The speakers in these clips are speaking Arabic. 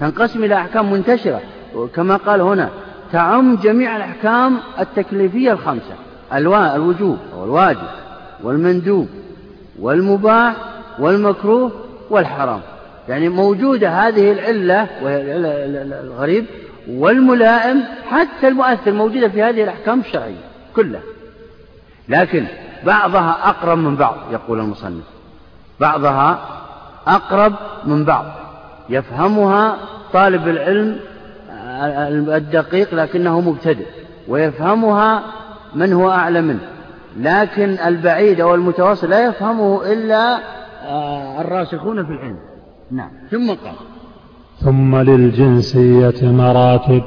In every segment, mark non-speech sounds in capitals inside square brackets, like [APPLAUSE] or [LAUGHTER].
تنقسم إلى أحكام منتشرة. كما قال هنا تعم جميع الأحكام التكليفية الخمسة الوجوب والواجب والمندوب والمباح والمكروه والحرام. يعني موجودة هذه العلة وهي الغريب والملائم حتى المؤثر موجودة في هذه الأحكام الشرعية كلها. لكن بعضها أقرب من بعض يقول المصنف. بعضها أقرب من بعض. يفهمها طالب العلم الدقيق لكنه مبتدئ ويفهمها من هو أعلى منه. لكن البعيد أو المتوسط لا يفهمه إلا آه، الراسخون في العلم. نعم. ثم قال ثم للجنسية مراتب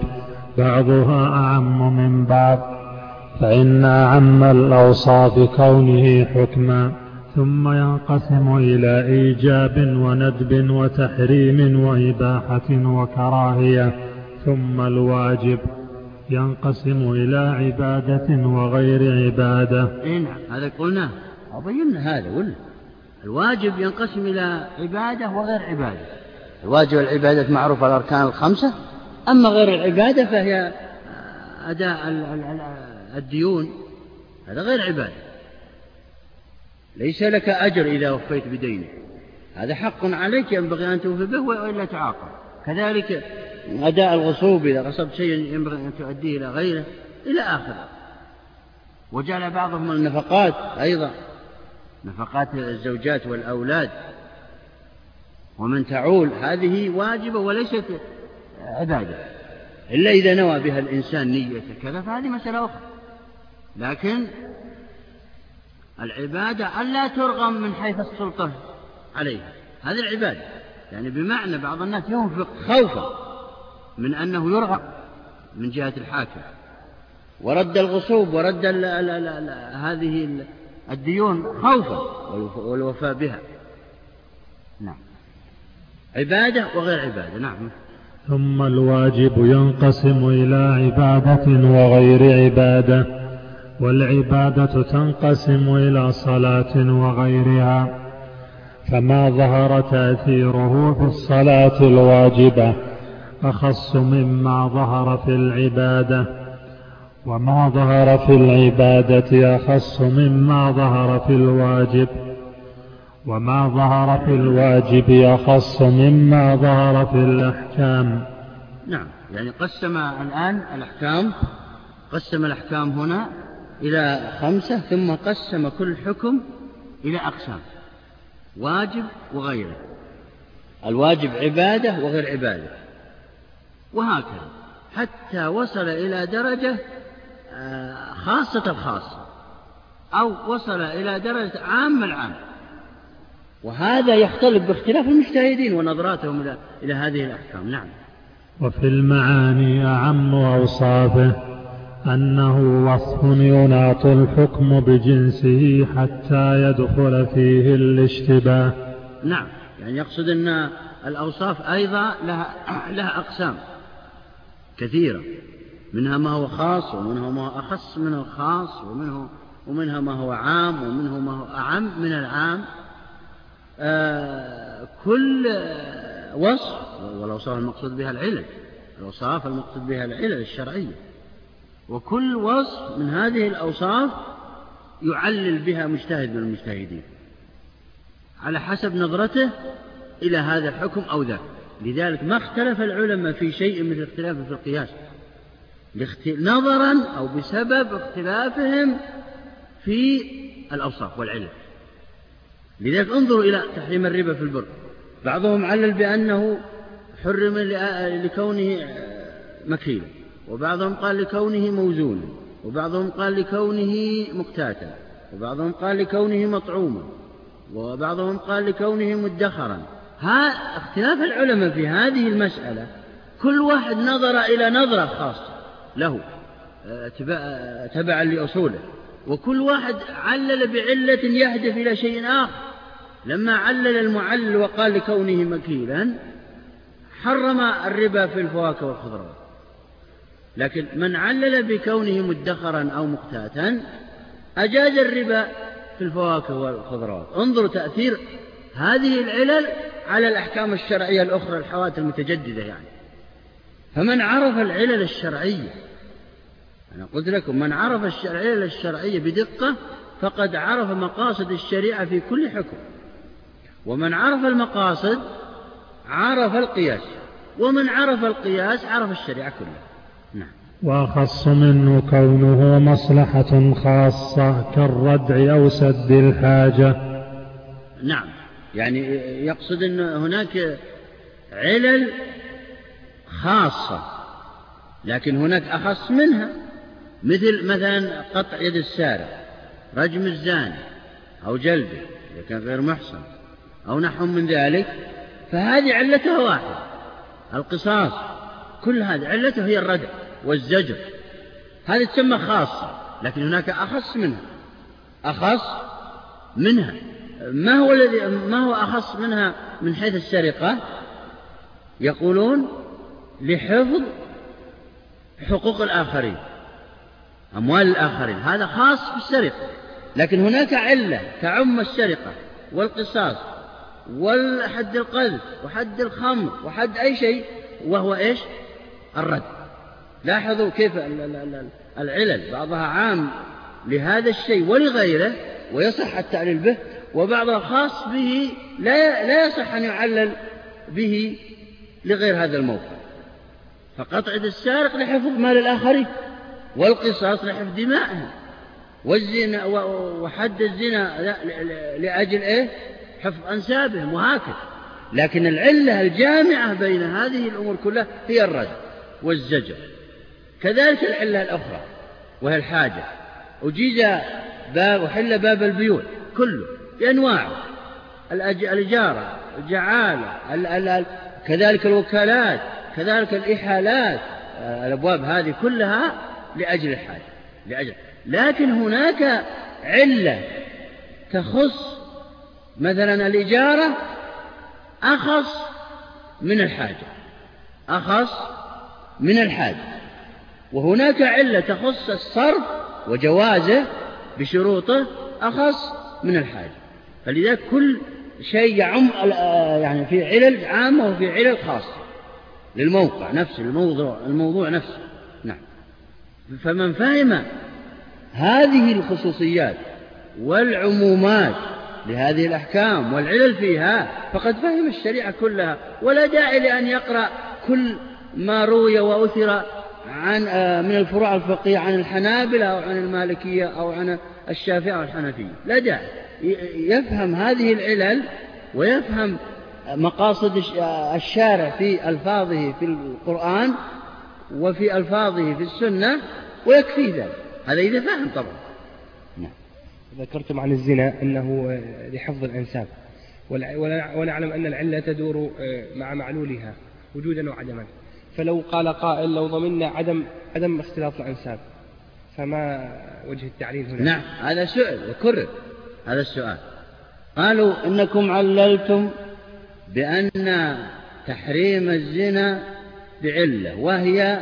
بعضها أعم من بعض فإن أعم الأوصاف كونه حكما. ثم ينقسم إلى إيجاب وندب وتحريم وإباحة وكراهية ثم الواجب. ينقسم إلى عبادة وغير عبادة. إيه نعم. هذا قلنا. وبينا هذا ولا الواجب ينقسم إلى عبادة وغير عبادة. الواجب العبادة معروف الأركان الخمسة. أما غير العبادة فهي أداء الديون. هذا غير عبادة. ليس لك أجر إذا وفيت بدينه هذا حق عليك ينبغي أن توفي به وإلا تعاقب. كذلك أداء الغصوب إذا غصبت شيئا ينبغي أن تؤديه إلى غيره إلى آخره. وجعل بعضهم النفقات أيضا. نفقات الزوجات والأولاد. ومن تعول هذه واجبة وليست عبادة. إلا إذا نوى بها الإنسان نية كذا فهذه مسألة أخرى. لكن العبادة ألا ترغم من حيث السلطة عليها. هذه العبادة. يعني بمعنى بعض الناس ينفق خوفا من أنه يرغم من جهة الحاكم. ورد الغصوب ورد ال ال ال ال هذه الديون خوفا والوفاء بها. نعم. عبادة وغير عبادة. نعم. ثم الواجب ينقسم إلى عبادة وغير عبادة. والعبادة تنقسم إلى صلاة وغيرها فما ظهر تأثيره في الصلاة الواجبة أخص مما ظهر في العبادة وما ظهر في العبادة أخص مما ظهر في الواجب وما ظهر في الواجب أخص مما ظهر في الأحكام. نعم يعني قسم الآن الأحكام قسم الأحكام هنا إلى خمسة ثم قسم كل حكم إلى أقسام واجب وغيره. الواجب عبادة وغير عبادة. وهكذا حتى وصل إلى درجة آه، خاصة الخاصة أو وصل إلى درجة عام العام. وهذا يختلف باختلاف المجتهدين ونظراتهم إلى إلى هذه الأحكام. نعم. وفي المعاني أعم أوصافه. أنه وصف يناط الحكم بجنسه حتى يدخل فيه الاشتباه. نعم يعني يقصد أن الأوصاف أيضا لها, [CLEARS THROAT] لها أقسام كثيرة. منها ما هو خاص ومنها ما هو أخص من الخاص ومنه ومنها ما هو عام ومنه ما هو أعم. من العام آه كل وصف والأوصاف المقصود بها العلل الأوصاف المقصود بها العلل الشرعية. وكل وصف من هذه الأوصاف يعلل بها مجتهد من المجتهدين على حسب نظرته إلى هذا الحكم أو ذاك. لذلك ما اختلف العلماء في شيء من الاختلاف في القياس. نظرا أو بسبب اختلافهم في الأوصاف والعلم. لذلك انظروا إلى تحريم الربا في البر. بعضهم علل بأنه حرم لكونه مكيلا وبعضهم قال لكونه موزونا وبعضهم قال لكونه مقتاتا وبعضهم قال لكونه مطعوما وبعضهم قال لكونه مدخرا. ها اختلاف العلماء في هذه المسألة. كل واحد نظر إلى نظرة خاصة له تبعا لأصوله. وكل واحد علل بعلة يهدف إلى شيء آخر. لما علل المعلل وقال لكونه مكيلا حرم الربا في الفواكه والخضروات. لكن من علل بكونه مدخرا أو مقتاتا أجاز الربا في الفواكه والخضروات. انظروا تأثير هذه العلل على الأحكام الشرعية الأخرى الحوادث المتجددة يعني. فمن عرف العلل الشرعية أنا قلت لكم من عرف العلل الشرعية بدقة فقد عرف مقاصد الشريعة في كل حكم. ومن عرف المقاصد عرف القياس. ومن عرف القياس عرف الشريعة كلها. وأخص منه كونه مصلحة خاصة كالردع أو سد الحاجة. نعم. يعني يقصد أن هناك علل خاصة لكن هناك أخص منها. مثل مثلا قطع يد السارق رجم الزاني أو جلده إذا كان غير محصن أو نحو من ذلك فهذه علتها واحدة. القصاص كل هذه علته هي الردع. والزجر. هذه تسمى خاصة لكن هناك أخص منها. أخص منها. ما هو الذي ما هو أخص منها من حيث السرقة؟ يقولون لحفظ حقوق الآخرين أموال الآخرين. هذا خاص بالسرقة لكن هناك علة تعم السرقة والقصاص والحد القذف وحد الخمر وحد أي شيء وهو إيش؟ الرد. لاحظوا كيف العلل بعضها عام لهذا الشيء ولغيره ويصح التعليل به وبعضها خاص به لا لا يصح أن يعلل به لغير هذا الموقع. فقطع السارق لحفظ مال الآخرين والقصاص لحفظ دمائهم والزنا وحد الزنا لأجل إيه؟ حفظ أنسابهم وهكذا. لكن العلة الجامعة بين هذه الأمور كلها هي الرد والزجر. كذلك العلة الأخرى وهي الحاجة. أجيز باب وحل باب البيوع كله بأنواعه. الإجارة الجعالة كذلك الوكالات كذلك الإحالات. الأبواب هذه كلها لأجل الحاجة لأجل. لكن هناك علة تخص مثلا الإجارة أخص من الحاجة أخص من الحاجة. وهناك علة تخص الصرف وجوازه بشروطه أخص من الحاجة فلذلك كل شيء يعم يعني في علل عامة وفي علل خاصة للموقع نفسه الموضوع الموضوع نفسه. نعم. فمن فهم هذه الخصوصيات والعمومات لهذه الأحكام والعلل فيها فقد فهم الشريعة كلها. ولا داعي لأن يقرأ كل ما روي وأثر عن آه، من الفروع الفقهية عن الحنابلة أو عن المالكية أو عن الشافعية أو الحنفية. لا داعي. يفهم هذه العلل ويفهم مقاصد الشارع في ألفاظه في القرآن وفي ألفاظه في السنة ويكفي ذلك. هذا إذا فهم طبعا. نعم. ذكرتم عن الزنا أنه لحفظ الأنساب ونعلم أن العلة تدور آه، مع معلولها وجودا وعدما. فلو قال قائل لو ضمننا عدم عدم اختلاط الأنساب. فما وجه التعليل هنا؟ نعم هذا سؤال وكرر هذا السؤال. قالوا إنكم عللتم بأن تحريم الزنا بعلة وهي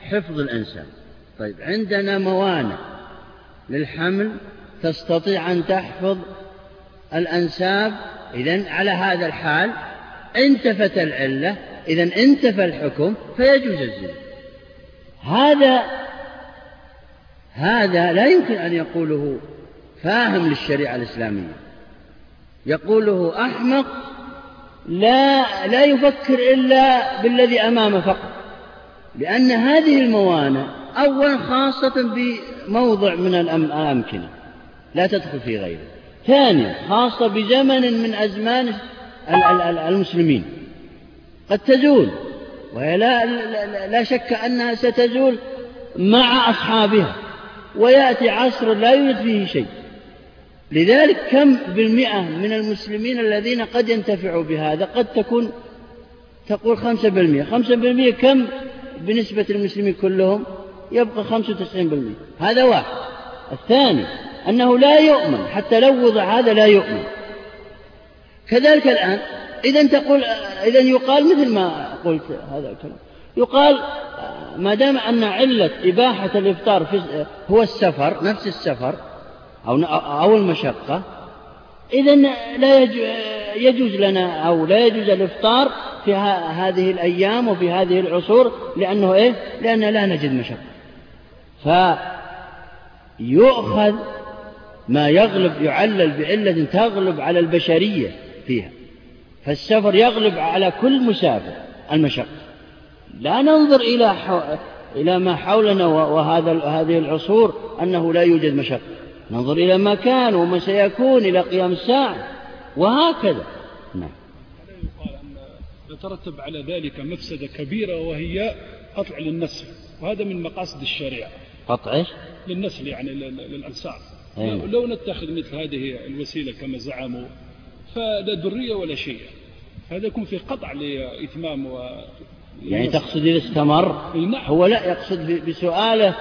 حفظ الأنساب. طيب عندنا موانع للحمل تستطيع أن تحفظ الأنساب. إذا على هذا الحال انتفت العلة إذا انتفى الحكم فيجوز الزنا. هذا هذا لا يمكن أن يقوله فاهم للشريعة الإسلامية. يقوله أحمق لا لا يفكر إلا بالذي أمامه فقط. لأن هذه الموانع أولا خاصة بموضع من الأمكنة لا تدخل في غيره. ثانيا خاصة بزمن من أزمان المسلمين. قد تزول وهي لا, لا شك أنها ستزول مع أصحابها ويأتي عصر لا يوجد فيه شيء. لذلك كم بالمئة من المسلمين الذين قد ينتفعوا بهذا؟ قد تكون تقول خمسة بالمئة. خمسة بالمئة كم بنسبة المسلمين كلهم؟ يبقى خمسة وتسعين بالمئة. هذا واحد. الثاني أنه لا يؤمن حتى لو وضع هذا لا يؤمن. كذلك الآن إذا تقول إذا يقال مثل ما قلت هذا الكلام. يقال ما دام أن علة إباحة الإفطار في هو السفر نفس السفر أو أو المشقة إذا لا يجوز لنا أو لا يجوز الإفطار في هذه الأيام وفي هذه العصور لأنه إيه؟ لأن لا نجد مشقة. فيؤخذ ما يغلب يعلل بعلة تغلب على البشرية فيها. فالسفر يغلب على كل مسافر المشقة. لا ننظر إلى حو... إلى ما حولنا وهذا هذه العصور أنه لا يوجد مشقة. ننظر إلى ما كان وما سيكون إلى قيام الساعة. وهكذا. نعم. يترتب على ذلك مفسدة كبيرة وهي قطع للنسل. وهذا من مقاصد الشريعة. قطع إيش؟ للنسل يعني للأنساب أيه. لو نتخذ مثل هذه الوسيلة كما زعموا فلا درية ولا شيء. هذا يكون في قطع لإتمام و يعني تقصد إذا استمر نعم. هو لا يقصد بسؤاله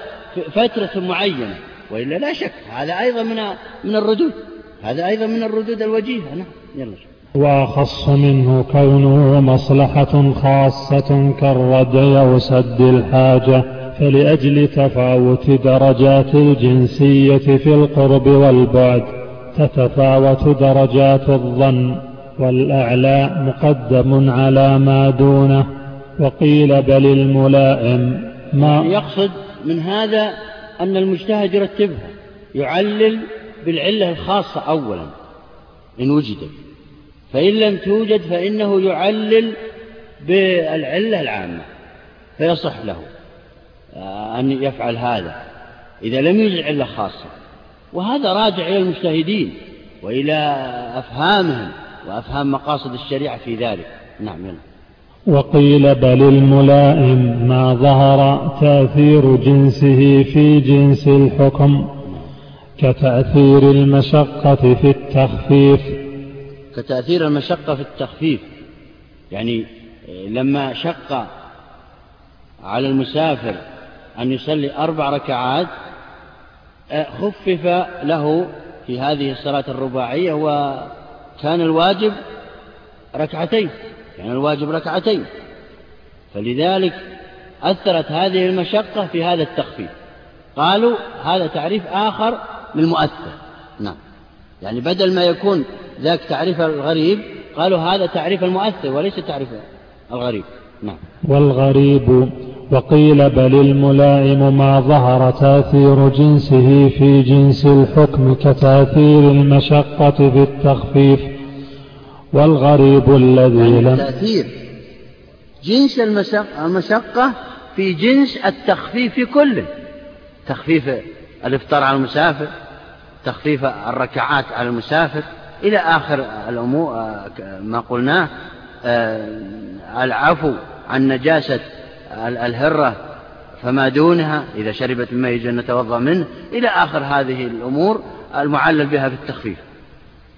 فترة معينة وإلا لا شك هذا أيضا من من الردود. هذا أيضا من الردود الوجيهة. نعم يلا. وأخص منه كونه مصلحة خاصة كالردع أو سد الحاجة فلأجل تفاوت درجات الجنسية في القرب والبعد. تتفاوت درجات الظن والأعلى مقدم على ما دونه وقيل بل الملائم ما يقصد من هذا أن المجتهد يرتبها يعلل بالعلة الخاصة أولا إن وجدت فإن لم توجد فإنه يعلل بالعلة العامة فيصح له آه، أن يفعل هذا إذا لم يوجد علة خاصة. وهذا راجع إلى المجتهدين وإلى أفهامهم وأفهام مقاصد الشريعة في ذلك. نعم يلا. وقيل بل الملائم ما ظهر تأثير جنسه في جنس الحكم كتأثير المشقة في التخفيف. كتأثير المشقة في التخفيف. يعني لما شق على المسافر أن يصلي أربع ركعات خفف له في هذه الصلاة الرباعية وكان الواجب ركعتين كان الواجب ركعتين. فلذلك أثرت هذه المشقة في هذا التخفيف. قالوا هذا تعريف آخر للمؤثر. نعم. يعني بدل ما يكون ذاك تعريف الغريب قالوا هذا تعريف المؤثر وليس تعريف الغريب. نعم. والغريب وقيل بل الملائم ما ظهر تاثير جنسه في جنس الحكم كتاثير المشقة في التخفيف والغريب الذي يعني لم تأثير جنس المشقة في جنس التخفيف كله. تخفيف الإفطار على المسافر تخفيف الركعات على المسافر إلى آخر الأمور ما قلناه آه، العفو عن نجاسة الهرة فما دونها إذا شربت الماء يجب أن نتوضأ منه إلى آخر هذه الأمور المعلل بها في التخفيف.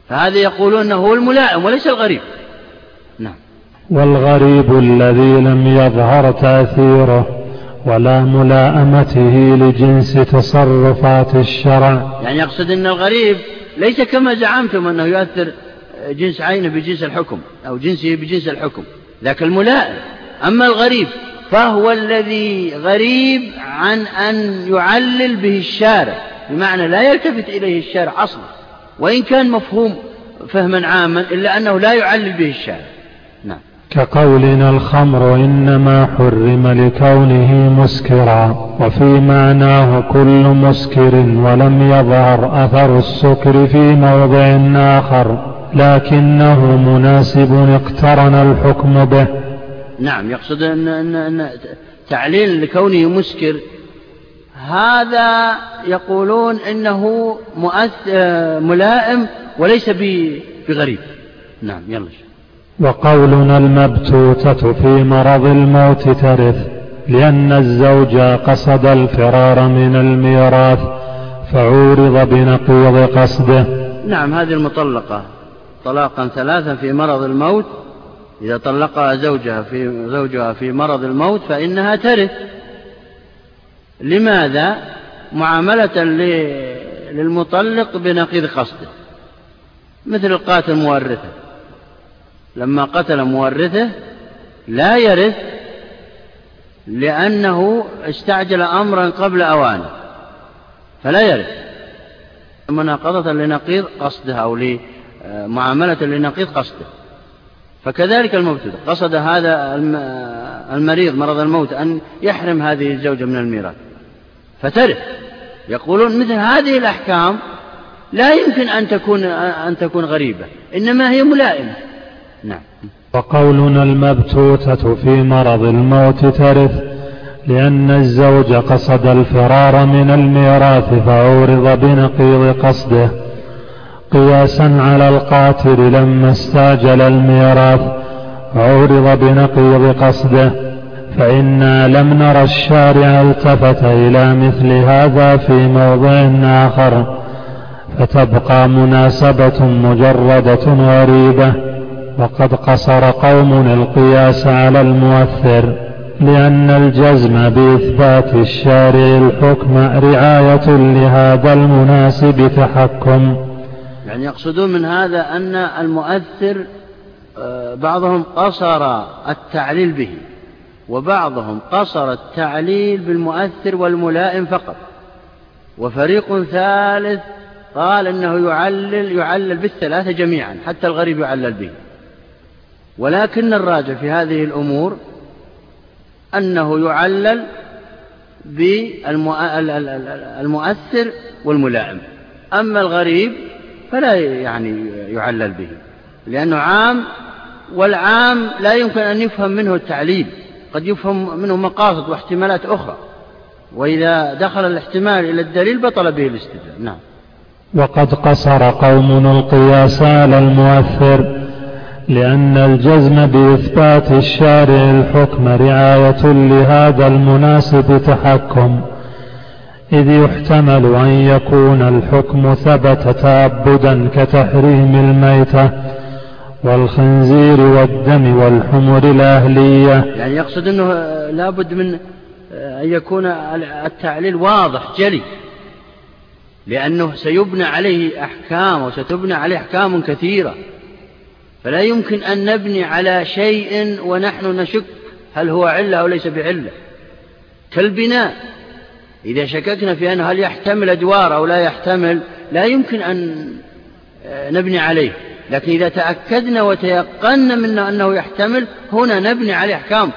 فهذا يقولون أنه هو الملائم وليس الغريب. نعم. والغريب الذي لم يظهر تأثيره ولا ملائمته لجنس تصرفات الشرع. يعني يقصد أن الغريب ليس كما زعمتم أنه يؤثر جنس عينه بجنس الحكم أو جنسه بجنس الحكم ذاك الملائم. أما الغريب فهو الذي غريب عن أن يعلل به الشارع بمعنى لا يلتفت إليه الشارع أصلا وإن كان مفهوم فهما عاما إلا أنه لا يعلل به الشارع. نعم. كقولنا الخمر إنما حرم لكونه مسكرا وفي معناه كل مسكر ولم يظهر أثر السكر في موضع آخر لكنه مناسب اقترن الحكم به. نعم يقصد أن, أن, أن تعليل لكونه مسكر. هذا يقولون مؤثر ملائم وليس بغريب. نعم يلا. وقولنا المبتوتة في مرض الموت ترث لأن الزوج قصد الفرار من الميراث فعورض بنقيض قصده. نعم هذه المطلقة. طلاقا ثلاثا في مرض الموت إذا طلقها زوجها في زوجها في مرض الموت فإنها ترث. لماذا؟ معاملة للمطلق بنقيض قصده. مثل القاتل مورثه. لما قتل مورثه لا يرث لأنه استعجل أمرا قبل أوانه. فلا يرث. مناقضة لنقيض قصده أو آه، معاملة لنقيض قصده. فكذلك المبتدأ. قصد هذا المريض مرض الموت أن يحرم هذه الزوجة من الميراث. فترث يقولون مثل هذه الأحكام لا يمكن أن تكون أن تكون غريبة. إنما هي ملائمة. نعم. وقولنا المبتوتة في مرض الموت ترث لأن الزوج قصد الفرار من الميراث فعورض بنقيض قصده. قياسا على القاتل لما استاجل الميراث عورض بنقيض قصده فإنا لم نرى الشارع التفت إلى مثل هذا في موضع آخر فتبقى مناسبة مجردة غريبة وقد قصر قوم القياس على المؤثر لأن الجزم بإثبات الشارع الحكم رعاية لهذا المناسب تحكم. يعني يقصدون من هذا أن المؤثر آه، بعضهم قصر التعليل به وبعضهم قصر التعليل بالمؤثر والملائم فقط. وفريق ثالث قال إنه يعلل يعلل بالثلاثة جميعا حتى الغريب يعلل به. ولكن الراجع في هذه الأمور أنه يعلل بالمؤثر والملائم. أما الغريب فلا يعني يعلل به لأنه عام والعام لا يمكن أن يفهم منه التعليل قد يفهم منه مقاصد واحتمالات أخرى وإذا دخل الاحتمال إلى الدليل بطل به الاستدلال. نعم. وقد قصر قوم القياس على المؤثر لأن الجزم بإثبات الشارع الحكم رعاية لهذا المناسب تحكم. إذ يحتمل أن يكون الحكم ثبت تعبدا كتحريم الميتة والخنزير والدم والحمر الأهلية. يعني يقصد أنه لابد من أن يكون التعليل واضح جلي. لأنه سيبنى عليه أحكام وستبنى عليه أحكام كثيرة. فلا يمكن أن نبني على شيء ونحن نشك هل هو علة أو ليس بعلة. كالبناء. إذا شككنا في أنه هل يحتمل أدوار أو لا يحتمل لا يمكن أن آه، نبني عليه. لكن إذا تأكدنا وتيقنا منه أنه يحتمل هنا نبني عليه أحكام.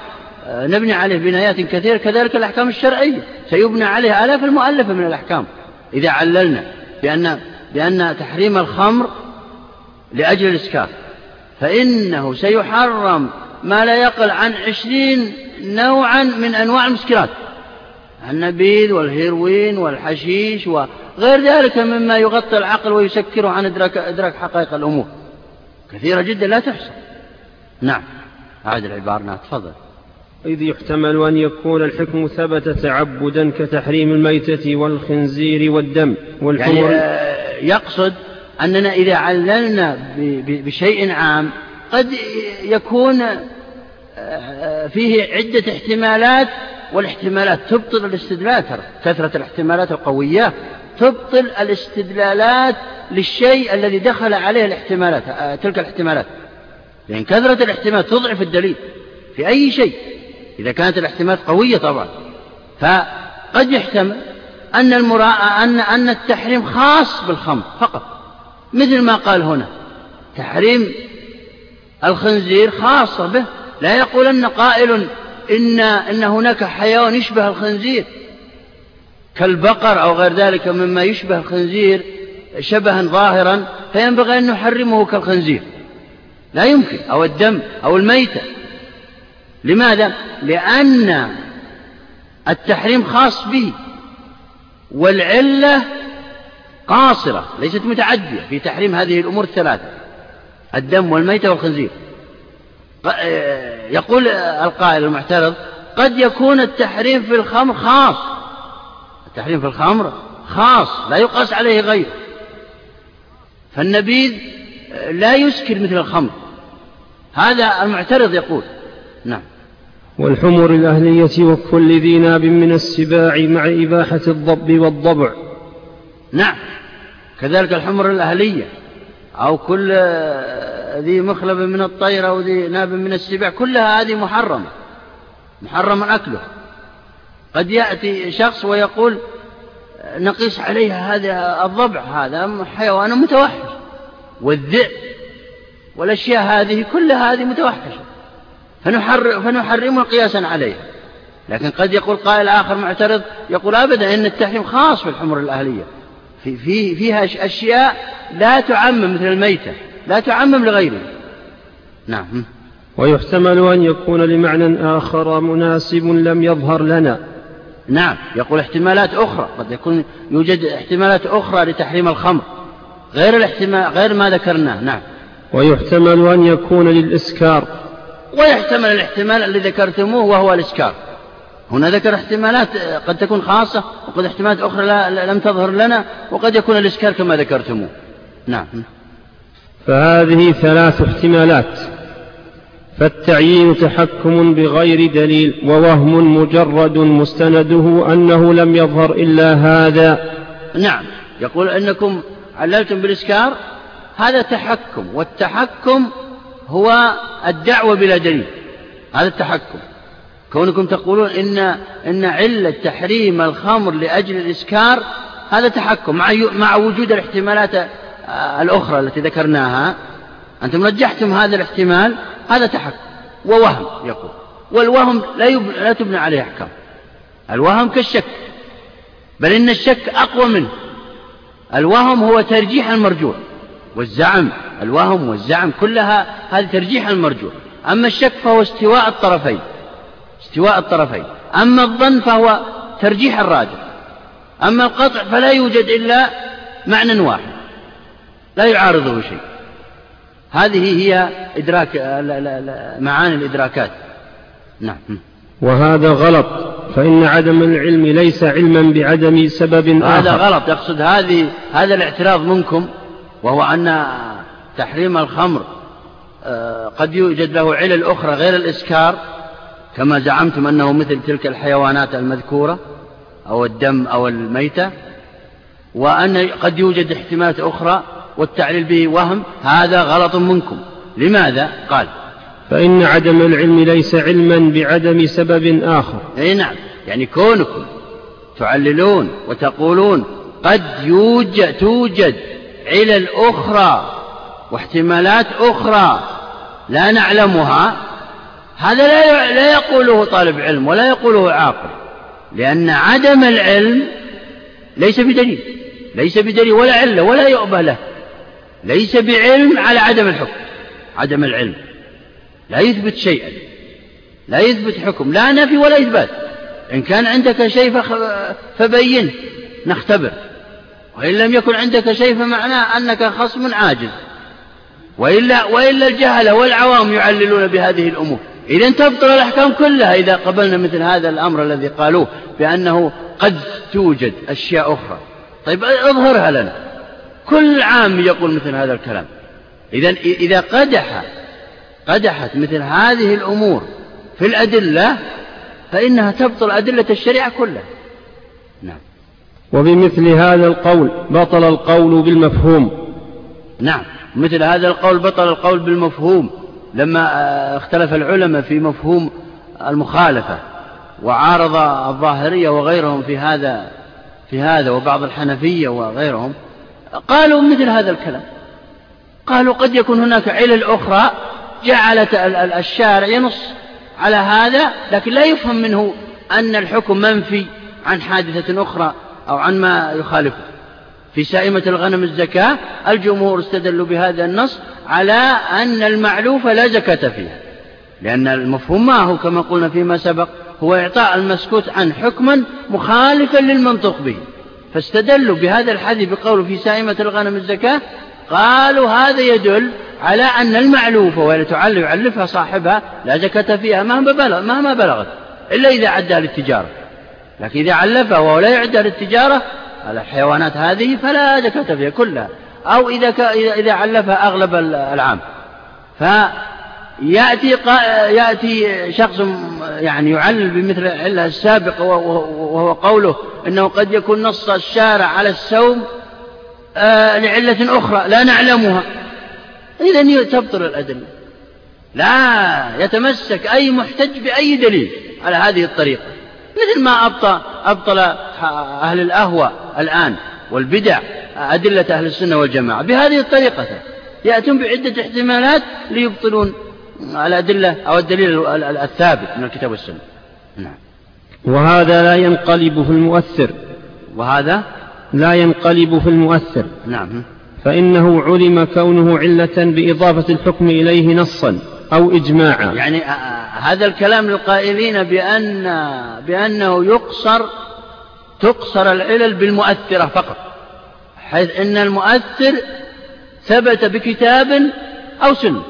آه، نبني عليه بنايات كثيرة كذلك الأحكام الشرعية. سيبنى عليه آلاف المؤلفة من الأحكام. إذا عللنا بأن, بأن تحريم الخمر لأجل الإسكار فإنه سيحرم ما لا يقل عن عشرين نوعا من أنواع المسكرات. النبيذ والهيروين والحشيش وغير ذلك مما يغطي العقل ويسكره عن إدراك, إدراك حقائق الأمور. كثيرة جدا لا تحصى. نعم. أعد العبارة. نعم تفضل. إذ يحتمل أن يكون الحكم ثبت تعبدا كتحريم الميتة والخنزير والدم والحمر. يعني يقصد أننا إذا عللنا بشيء عام قد يكون آه، فيه عدة احتمالات والاحتمالات تبطل الاستدلال ترى. كثرة الاحتمالات القوية تبطل الاستدلالات للشيء الذي دخل عليه الاحتمالات آه، تلك الاحتمالات. لأن كثرة الاحتمال تضعف الدليل في أي شيء. إذا كانت الاحتمالات قوية طبعا. فقد يحتمل أن المراء أن أن التحريم خاص بالخمر فقط. مثل ما قال هنا تحريم الخنزير خاصة به. لا يقولن قائل إن إن هناك حيوان يشبه الخنزير. كالبقر أو غير ذلك مما يشبه الخنزير شبها ظاهرا فينبغي أن نحرمه كالخنزير. لا يمكن أو الدم أو الميتة. لماذا؟ لأن التحريم خاص به والعلة قاصرة ليست متعدية في تحريم هذه الأمور الثلاثة الدم والميتة والخنزير. يقول القائل المعترض قد يكون التحريم في الخمر خاص. التحريم في الخمر خاص لا يقاس عليه غيره فالنبيذ لا يسكر مثل الخمر. هذا المعترض يقول. نعم. والحمر الأهلية وكل ذي ناب من السباع مع إباحة الضب والضبع. نعم. كذلك الحمر الأهلية أو كل ذي مخلب من الطير أو ذي ناب من السباع كلها هذه محرمة. محرم أكله. قد يأتي شخص ويقول نقيس عليها هذا الضبع هذا حيوان متوحش. والذئب والأشياء هذه كل هذه متوحشة. فنحر فنحرمها قياسا عليها. لكن قد يقول قائل آخر معترض يقول أبدا إن التحريم خاص في الحمر الأهلية. في في فيها أشياء لا تعمم مثل الميتة. لا تعمم لغيره. نعم. ويحتمل أن يكون لمعنى آخر مناسب لم يظهر لنا. نعم. يقول احتمالات أخرى. قد يكون يوجد احتمالات أخرى لتحريم الخمر. غير الاحتمال غير ما ذكرناه. نعم. ويحتمل أن يكون للإسكار. ويحتمل الاحتمال الذي ذكرتموه وهو الإسكار. هنا ذكر احتمالات قد تكون خاصة وقد احتمالات أخرى لا لم تظهر لنا وقد يكون الإسكار كما ذكرتموه. نعم. فهذه ثلاث احتمالات. فالتعيين تحكم بغير دليل ووهم مجرد مستنده أنه لم يظهر إلا هذا. نعم. يقول أنكم عللتم بالإسكار هذا تحكم والتحكم هو الدعوة بلا دليل. هذا التحكم. كونكم تقولون إن إن علة تحريم الخمر لأجل الإسكار هذا تحكم مع مع وجود الاحتمالات الأخرى التي ذكرناها. أنتم رجحتم هذا الاحتمال هذا تحكم ووهم يقول. والوهم لا, يب... لا تبنى عليه أحكام. الوهم كالشك بل إن الشك أقوى منه. الوهم هو ترجيح المرجوح والزعم. الوهم والزعم كلها هذه ترجيح المرجوح. أما الشك فهو استواء الطرفين استواء الطرفين. أما الظن فهو ترجيح الراجح. أما القطع فلا يوجد إلا معنى واحد. لا يعارضه شيء. هذه هي إدراك معاني الإدراكات. نعم. وهذا غلط فإن عدم العلم ليس علما بعدم سبب آخر. هذا غلط. يقصد هذه هذا الاعتراض منكم وهو أن تحريم الخمر آه، قد يوجد له علل أخرى غير الإسكار كما زعمتم أنه مثل تلك الحيوانات المذكورة أو الدم أو الميتة وأن قد يوجد احتمالات أخرى والتعليل به وهم هذا غلط منكم. لماذا؟ قال. فإن عدم العلم ليس علما بعدم سبب آخر. أي نعم. يعني كونكم تعللون وتقولون قد يوجد توجد علل أخرى واحتمالات أخرى لا نعلمها هذا لا لا يقوله طالب علم ولا يقوله عاقل لأن عدم العلم ليس بدليل ليس بدليل ولا علة ولا يؤبه له. ليس بعلم على عدم الحكم. عدم العلم. لا يثبت شيئا. لا يثبت حكم. لا نفي ولا إثبات. إن كان عندك شيء فبين. نختبر. وإن لم يكن عندك شيء فمعناه أنك خصم عاجز. وإلا, وإلا الجهلة والعوام يعللون بهذه الأمور. إذا تبطل الأحكام كلها إذا قبلنا مثل هذا الأمر الذي قالوه بأنه قد توجد أشياء أخرى. طيب أظهرها لنا. كل عام يقول مثل هذا الكلام. إذا إذا قدح قدحت مثل هذه الأمور في الأدلة فإنها تبطل أدلة الشريعة كلها. نعم. وبمثل هذا القول بطل القول بالمفهوم. نعم. مثل هذا القول بطل القول بالمفهوم. لما آه، اختلف العلماء في مفهوم المخالفة وعارض الظاهرية وغيرهم في هذا في هذا وبعض الحنفية وغيرهم قالوا مثل هذا الكلام. قالوا قد يكون هناك علل أخرى جعلت الشارع ينص على هذا لكن لا يفهم منه أن الحكم منفي عن حادثة أخرى أو عن ما يخالفه. في سائمة الغنم الزكاة الجمهور استدلوا بهذا النص على أن المعلوف لا زكاة فيها لأن المفهوم ما هو كما قلنا فيما سبق هو إعطاء المسكوت عن حكما مخالفا للمنطق به. فاستدلوا بهذا الحديث بقوله في سائمة الغنم الزكاة قالوا هذا يدل على أن المعلوفة ولا تعلف يعلفها صاحبها لا زكاة فيها مهما بلغ مهما بلغت إلا إذا عدها للتجارة. لكن إذا علفها وهو لا يعدها للتجارة على الحيوانات هذه فلا زكاة فيها كلها. أو إذا إذا علفها أغلب العام. فيأتي يأتي شخص يعني يعلل بمثل العلة السابقة وهو قوله أنه قد يكون نص الشارع على السوم آه، لعلة أخرى لا نعلمها. إذا تبطل الأدلة. لا يتمسك أي محتج بأي دليل على هذه الطريقة. مثل ما أبطل, أبطل أهل الأهوى الآن والبدع أدلة أهل السنة والجماعة. بهذه الطريقة يأتون بعدة احتمالات ليبطلون الأدلة أو الدليل الثابت من الكتاب والسنة. نعم. وهذا لا ينقلب في المؤثر. وهذا؟ لا ينقلب في المؤثر. نعم. فإنه علم كونه علة بإضافة الحكم إليه نصا أو إجماعا. يعني هذا الكلام للقائلين بأن بأنه يقصر تقصر العلل بالمؤثرة فقط حيث أن المؤثر ثبت بكتاب أو سنة.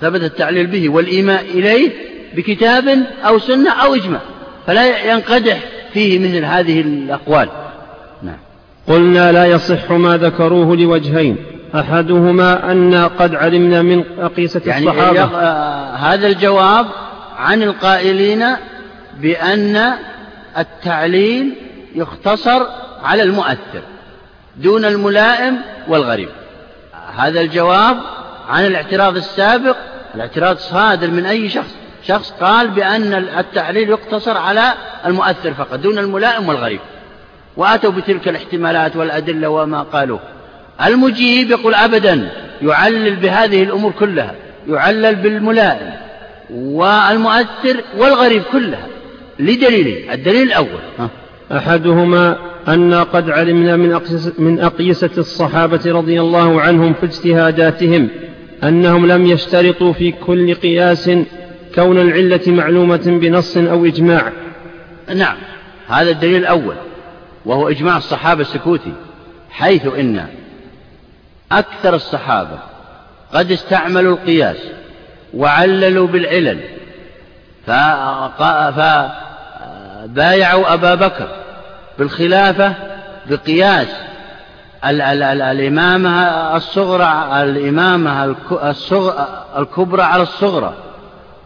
ثبت التعليل به والإيماء إليه بكتاب أو سنة أو إجماع فلا ينقدح فيه مثل هذه الأقوال. نعم. قلنا لا يصح ما ذكروه لوجهين أحدهما أن قد علمنا من أقيسة يعني الصحابة. هذا الجواب عن القائلين بأن التعليل يختصر على المؤثر دون الملائم والغريب. هذا الجواب عن الاعتراض السابق الاعتراض صادر من أي شخص؟ شخص قال بأن التعليل يقتصر على المؤثر فقط دون الملائم والغريب. وأتوا بتلك الاحتمالات والأدلة وما قالوه المجيب يقول أبدا يعلل بهذه الأمور كلها يعلل بالملائم والمؤثر والغريب كلها. لدليلين الدليل الأول. أحدهما أنا قد علمنا من أقيسة, الصحابة رضي الله عنهم في اجتهاداتهم أنهم لم يشترطوا في كل قياس كون العلة معلومة بنص أو إجماع. نعم هذا الدليل الأول وهو إجماع الصحابة السكوتي حيث إن أكثر الصحابة قد استعملوا القياس وعللوا بالعلل فبايعوا أبا بكر بالخلافة بقياس الإمامة الصغرى الإمامة الكبرى على الصغرى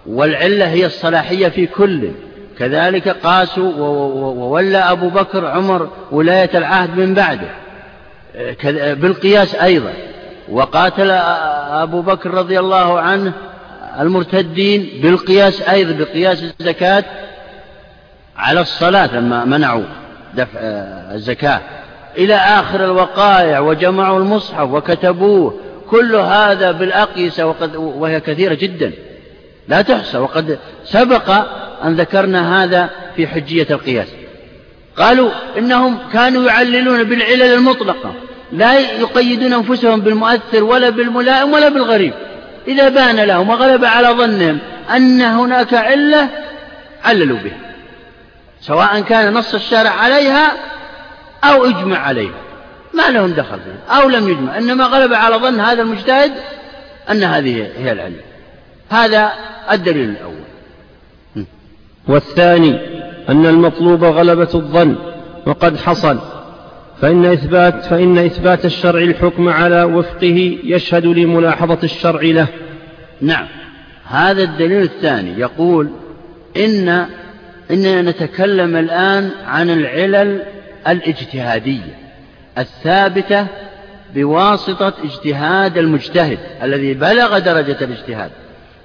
والعلة هي الصلاحية في كل. كذلك قاسوا وولى أبو بكر عمر ولاية العهد من بعده. بالقياس أيضا. وقاتل أبو بكر رضي الله عنه المرتدين بالقياس أيضا بقياس الزكاة على الصلاة لما منعوا دفع الزكاة. إلى آخر الوقائع وجمعوا المصحف وكتبوه. كل هذا بالأقيسة وقد وهي كثيرة جدا. لا تحصى. وقد سبق أن ذكرنا هذا في حجية القياس. قالوا إنهم كانوا يعللون بالعلل المطلقة. لا يقيدون أنفسهم بالمؤثر ولا بالملائم ولا بالغريب. إذا بان لهم وغلب على ظنهم أن هناك علة عللوا بها. سواء كان نص الشارع عليها أو إجمع عليها. ما لهم دخل فيه أو لم يجمع. إنما غلب على ظن هذا المجتهد أن هذه هي العلة هذا الدليل الأول. والثاني أن المطلوب غلبة الظن وقد حصل. فإن إثبات فإن إثبات الشرع الحكم على وفقه يشهد لملاحظة الشرع له. نعم، هذا الدليل الثاني. يقول إن إننا نتكلم الآن عن العلل الاجتهادية الثابتة بواسطة اجتهاد المجتهد الذي بلغ درجة الاجتهاد.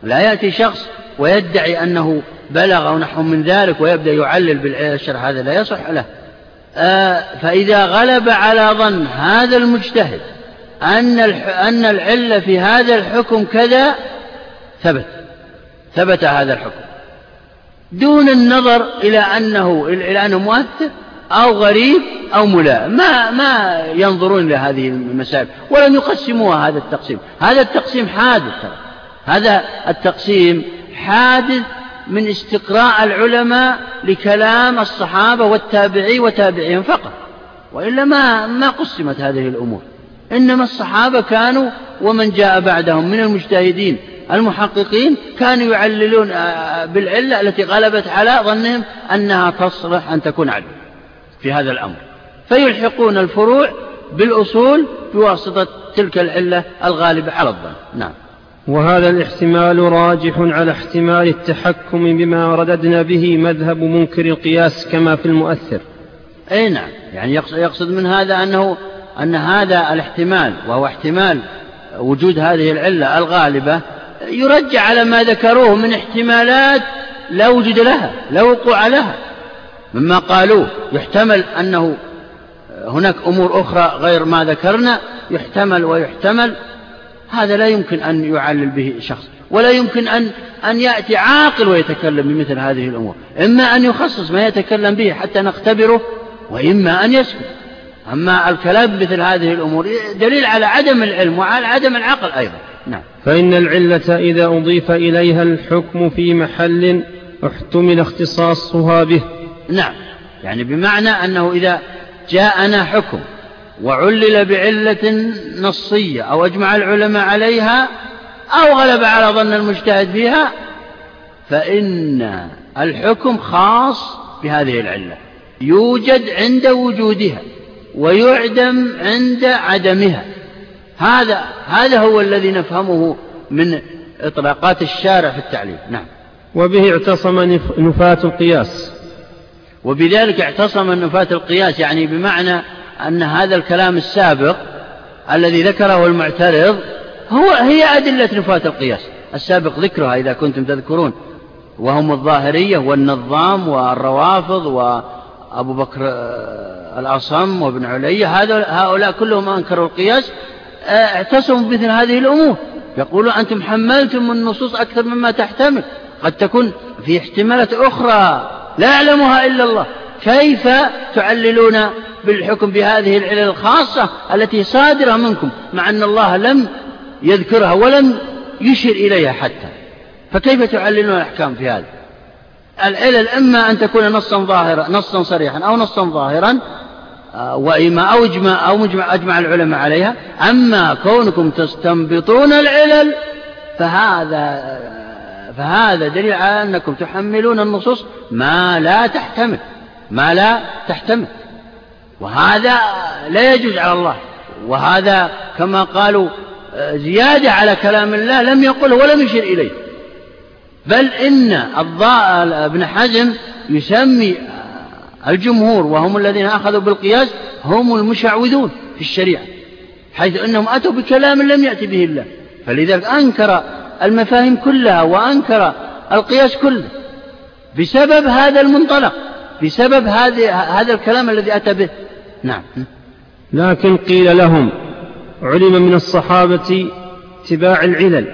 لا يأتي شخص ويدعي أنه بلغ نحو من ذلك ويبدأ يعلل بالشرع هذا لا يصح له. آه فإذا غلب على ظن هذا المجتهد أن أن العلة في هذا الحكم كذا ثبت ثبت هذا الحكم. دون النظر إلى أنه إلى أنه مؤثر أو غريب أو ملائم ما ما ينظرون إلى هذه المسائل ولن يقسموها هذا التقسيم. هذا التقسيم حادث هذا التقسيم حادث من استقراء العلماء لكلام الصحابة والتابعي وتابعيهم فقط. وإلا ما ما قسمت هذه الأمور. إنما الصحابة كانوا ومن جاء بعدهم من المجتهدين المحققين كانوا يعللون آه، بالعلة التي غلبت على ظنهم أنها تصلح أن تكون علة في هذا الأمر. فيلحقون الفروع بالأصول بواسطة تلك العلة الغالبة على الظن. نعم. وهذا الاحتمال راجح على احتمال التحكم بما رددنا به مذهب منكر القياس كما في المؤثر. أي نعم. يعني يقصد من هذا أنه أن هذا الاحتمال وهو احتمال وجود هذه العلة الغالبة يرجع على ما ذكروه من احتمالات لا وجود لها لا وقوع لها. مما قالوه. يحتمل أنه هناك أمور أخرى غير ما ذكرنا. يحتمل ويحتمل. هذا لا يمكن أن يعلل به شخص ولا يمكن أن أن يأتي عاقل ويتكلم بمثل هذه الأمور. إما أن يخصص ما يتكلم به حتى نختبره وإما أن يسكت. أما الكلام بمثل هذه الأمور دليل على عدم العلم وعلى عدم العقل أيضا. نعم. فإن العلة إذا أضيف إليها الحكم في محل احتمل اختصاصها به. نعم. يعني بمعنى أنه إذا جاءنا حكم وعلل بعلة نصية أو أجمع العلماء عليها أو غلب على ظن المجتهد فيها فإن الحكم خاص بهذه العلة. يوجد عند وجودها ويعدم عند عدمها. هذا هذا هو الذي نفهمه من إطلاقات الشارع في التعليم. نعم. وبه اعتصم نفاة القياس. وبذلك اعتصم نفاة القياس يعني بمعنى أن هذا الكلام السابق الذي ذكره المعترض هو هي أدلة نفاة القياس. السابق ذكرها إذا كنتم تذكرون وهم الظاهرية والنظام والروافض وأبو بكر آه، الأصم وابن علي هؤلاء كلهم أنكروا القياس آه، اعتصموا بمثل هذه الأمور. يقولون أنتم حملتم النصوص أكثر مما تحتمل. قد تكون في احتمالات أخرى لا يعلمها إلا الله. كيف تعللون بالحكم بهذه العلل الخاصة التي صادرة منكم مع أن الله لم يذكرها ولم يشر إليها حتى. فكيف تعللون الأحكام في هذا؟ العلل إما أن تكون نصا ظاهرا نصا صريحا أو نصا ظاهرا آه، وإما أو إجماع أو مجمع أجمع العلماء عليها. أما كونكم تستنبطون العلل فهذا فهذا دليل على أنكم تحملون النصوص ما لا تحتمل ما لا تحتمل. وهذا لا يجوز على الله. وهذا كما قالوا زيادة على كلام الله لم يقله ولم يشر إليه. بل إن ابن حزم يسمي الجمهور وهم الذين أخذوا بالقياس هم المشعوذون في الشريعة حيث أنهم أتوا بكلام لم يأتي به الله. فلذلك أنكر المفاهيم كلها وأنكر القياس كله بسبب هذا المنطلق بسبب هذا الكلام الذي أتى به. نعم. لكن قيل لهم علم من الصحابة اتباع العلل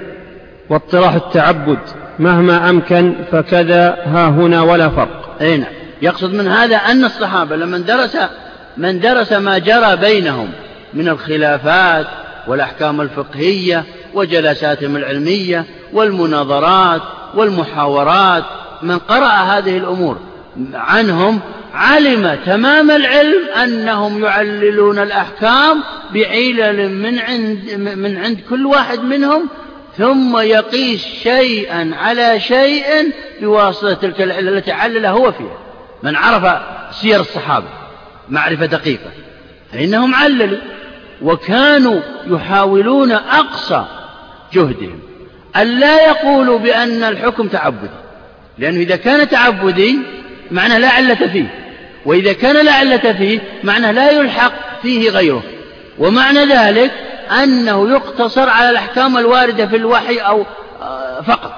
واطراح التعبد مهما أمكن فكذا ها هنا ولا فرق. أي نعم. يقصد من هذا أن الصحابة لمن درس من درس ما جرى بينهم من الخلافات والأحكام الفقهية وجلساتهم العلمية والمناظرات والمحاورات من قرأ هذه الأمور عنهم علم تمام العلم أنهم يعللون الأحكام بعلل من عند, من عند كل واحد منهم ثم يقيس شيئا على شيء بواسطة تلك العلة التي علل هو فيها. من عرف سير الصحابة معرفة دقيقة فإنهم عللوا وكانوا يحاولون أقصى جهدهم. ألا يقولوا بأن الحكم تعبدي. لأنه إذا كان تعبدي معناه لا علة فيه. وإذا كان لا علة فيه معناه لا يلحق فيه غيره. ومعنى ذلك أنه يقتصر على الأحكام الواردة في الوحي أو آه، فقط.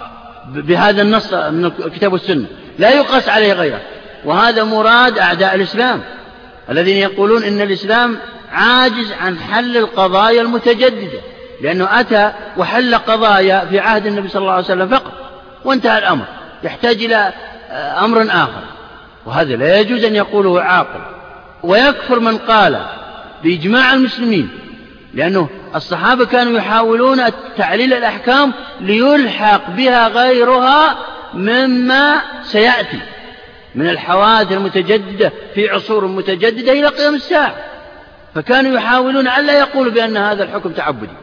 بهذا النص من الكتاب والسنة. لا يقاس عليه غيره. وهذا مراد أعداء الإسلام. الذين يقولون إن الإسلام عاجز عن حل القضايا المتجددة. لأنه أتى وحل قضايا في عهد النبي صلى الله عليه وسلم فقط وانتهى الأمر. يحتاج إلى آه، أمر آخر. وهذا لا يجوز أن يقوله عاقل. ويكفر من قال بإجماع المسلمين لأنه الصحابة كانوا يحاولون تعليل الأحكام ليلحق بها غيرها مما سيأتي من الحوادث المتجددة في عصور متجددة إلى قيام الساعة. فكانوا يحاولون ألا يقولوا بأن هذا الحكم تعبدي.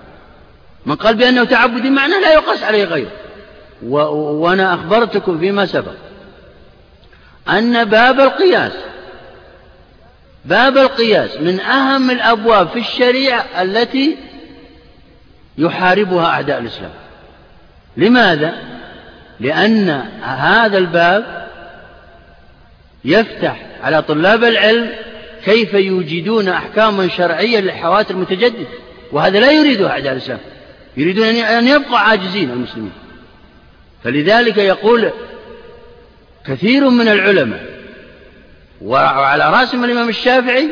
من قال بأنه تعبدي معناه لا يقاس عليه غيره. و... وأنا أخبرتكم فيما سبق أن باب القياس باب القياس من أهم الأبواب في الشريعة التي يحاربها أعداء الإسلام. لماذا؟ لأن هذا الباب يفتح على طلاب العلم كيف يوجدون أحكاما شرعية للحوادث المتجددة وهذا لا يريده أعداء الإسلام. يريدون أن يبقى عاجزين المسلمين. فلذلك يقول كثير من العلماء وعلى رأسهم الإمام الشافعي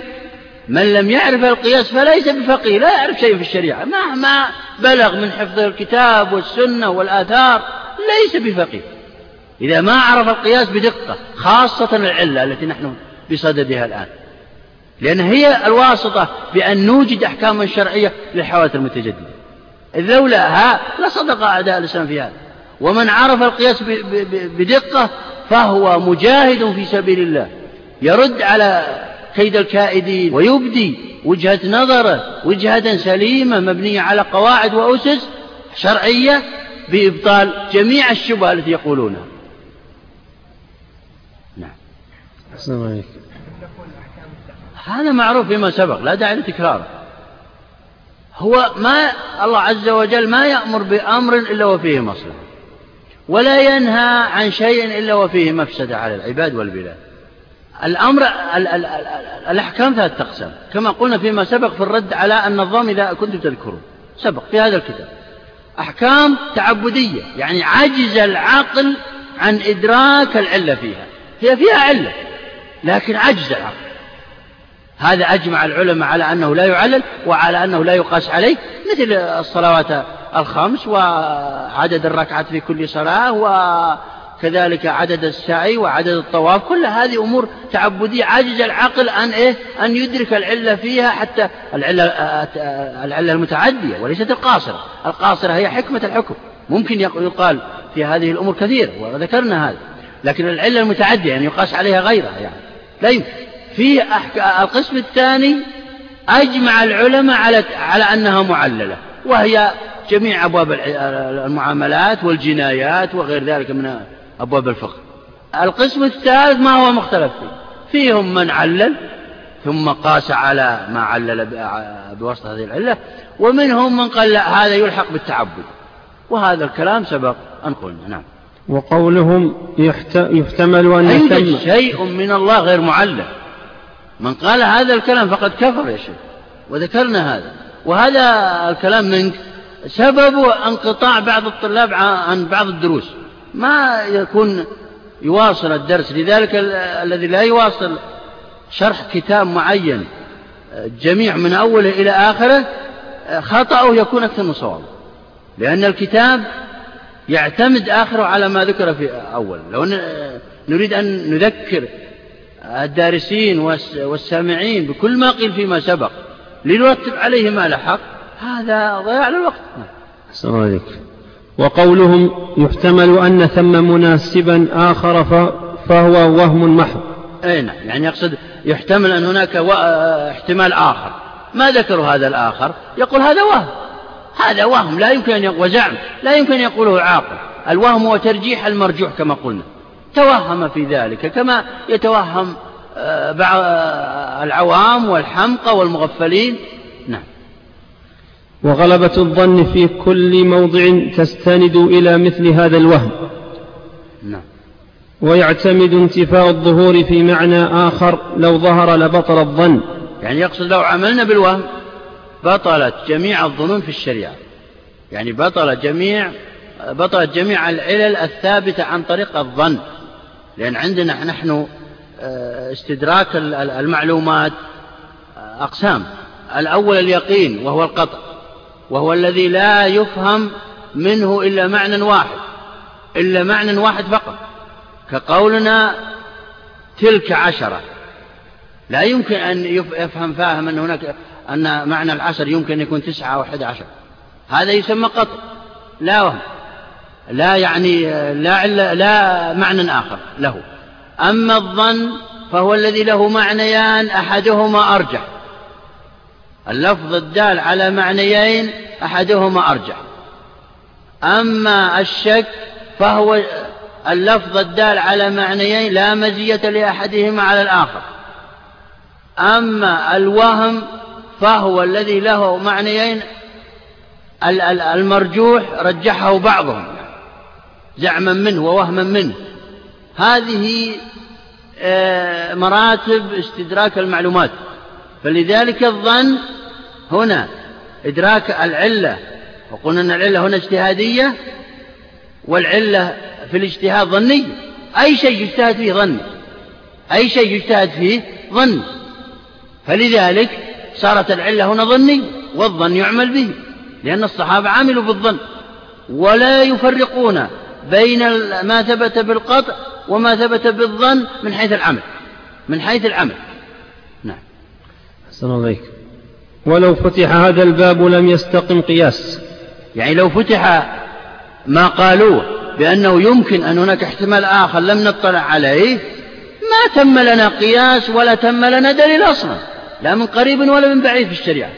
من لم يعرف القياس فليس بفقيه لا يعرف شيء في الشريعة. مهما بلغ من حفظ الكتاب والسنة والآثار ليس بفقيه. إذا ما عرف القياس بدقة خاصة العلة التي نحن بصددها الآن. لأن هي الواسطة بأن نوجد أحكاما شرعية للحوادث المتجددة. إذ لولاها لصدق أعداء الإسلام في هذا. ومن عرف القياس بدقة فهو مجاهد في سبيل الله. يرد على كيد الكائدين ويبدي وجهة نظره وجهة سليمة مبنية على قواعد وأسس شرعية بإبطال جميع الشبهة التي يقولونها. نعم. هذا معروف فيما سبق لا داعي لتكراره. هو ما الله عز وجل ما يأمر بأمر إلا وفيه مصلحة. ولا ينهى عن شيء إلا وفيه مفسدة على العباد والبلاد. الأمر ال ال ال الأحكام ثلاثة أقسام كما قلنا فيما سبق في الرد على النظام إذا كنتم تذكرون. سبق في هذا الكتاب. أحكام تعبدية يعني عجز العقل عن إدراك العلة فيها. هي فيها علة لكن عجز العقل. هذا أجمع العلماء على أنه لا يعلل وعلى أنه لا يقاس عليه مثل الصلوات الخمس وعدد الركعات في كل صلاة وكذلك عدد السعي وعدد الطواف كل هذه أمور تعبدية عجز العقل أن إيه؟ أن يدرك العلة فيها حتى العلة العلة المتعدية وليست القاصرة. القاصرة هي حكمة الحكم. ممكن يقال في هذه الأمور كثير وذكرنا هذا لكن العلة المتعدية يعني يقاس عليها غيرها يعني. لا يمكن. في القسم الثاني أجمع العلماء على على أنها معللة وهي جميع أبواب المعاملات والجنايات وغير ذلك من أبواب الفقه. القسم الثالث ما هو مختلف فيه؟ فيهم من علل ثم قاس على ما علل بواسطة هذه العلة ومنهم من قال لا هذا يلحق بالتعبد. وهذا الكلام سبق أن قلنا نعم. وقولهم يحتمل أن يتم. شيء من الله غير معلل. من قال هذا الكلام فقد كفر يا شيخ وذكرنا هذا. وهذا الكلام منك سببه انقطاع بعض الطلاب عن بعض الدروس. ما يكون يواصل الدرس لذلك الذي لا يواصل شرح كتاب معين جميع من أوله إلى آخره خطأه يكون أكثر من صوابه لأن الكتاب يعتمد آخره على ما ذكر في أول. لو نريد أن نذكر الدارسين والسامعين بكل ما قيل فيما سبق لنرتب عليه ما لحق. هذا ضياع للوقت السلام عليكم وقولهم يحتمل أن ثم مناسبا آخر فهو وهم محض. أي نعم. يعني يقصد يحتمل أن هناك احتمال آخر. ما ذكروا هذا الآخر؟ يقول هذا وهم. هذا وهم. لا يمكن أن يقول وزعم. لا يمكن أن يقوله عاقل. الوهم هو ترجيح المرجوح كما قلنا. توهم في ذلك كما يتوهم آه، آه، العوام والحمقى والمغفلين. نعم. وغلبة الظن في كل موضع تستند إلى مثل هذا الوهم. نعم. ويعتمد انتفاء الظهور في معنى آخر لو ظهر لبطل الظن. يعني يقصد لو عملنا بالوهم بطلت جميع الظنون في الشريعة. يعني بطل جميع بطلت جميع العلل الثابتة عن طريق الظن. لأن عندنا نحن آه، استدراك المعلومات آه، أقسام. الأول اليقين وهو القطع وهو الذي لا يفهم منه إلا معنى واحد إلا معنى واحد فقط. كقولنا تلك عشرة. لا يمكن أن يفهم فاهم أن هناك أن معنى العشر يمكن أن يكون تسعة أو أحد عشر. هذا يسمى قطع لا وهم. لا يعني لا, لا معنى آخر له. أما الظن فهو الذي له معنيان أحدهما أرجح. اللفظ الدال على معنيين أحدهما أرجح. أما الشك فهو اللفظ الدال على معنيين لا مزية لأحدهما على الآخر. أما الوهم فهو الذي له معنيين المرجوح رجحه بعضهم. زعما منه ووهما منه. هذه آه، مراتب استدراك المعلومات. فلذلك الظن هنا إدراك العلة. وقلنا أن العلة هنا اجتهادية والعلة في الاجتهاد ظنية أي شيء يجتهد فيه ظني أي شيء يجتهد فيه ظني فلذلك صارت العلة هنا ظنية والظن يعمل به لأن الصحابة عملوا بالظن. ولا يفرقون. بين ما ثبت بالقطع وما ثبت بالظن من حيث العمل. من حيث العمل. نعم. أحسن الله ولو فتح هذا الباب لم يستقم قياس. يعني لو فتح ما قالوه بأنه يمكن أن هناك احتمال آخر لم نطلع عليه ما تم لنا قياس ولا تم لنا دليل أصلا. لا من قريب ولا من بعيد في الشريعة.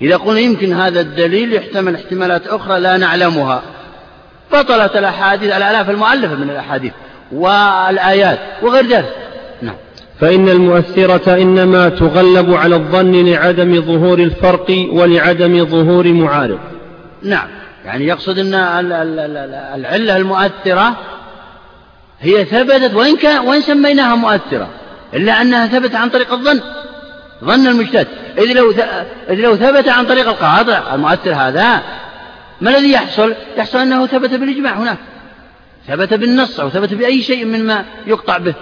إذا قلنا يمكن هذا الدليل يحتمل احتمالات أخرى لا نعلمها. بطلت الأحاديث الآلاف المؤلفة من الأحاديث والآيات وغير ذلك. نعم. فإن المؤثرة إنما تغلب على الظن لعدم ظهور الفرق ولعدم ظهور معارض. نعم. يعني يقصد أن العلة المؤثرة هي ثبتت وإن, كان وإن سميناها مؤثرة إلا أنها ثبتت عن طريق الظن ظن المجتهد. إذ لو إذ لو ثبت عن طريق القاطع المؤثر هذا ما الذي يحصل؟ يحصل أنه ثبت بالإجماع هناك. ثبت بالنص أو ثبت بأي شيء مما يقطع به.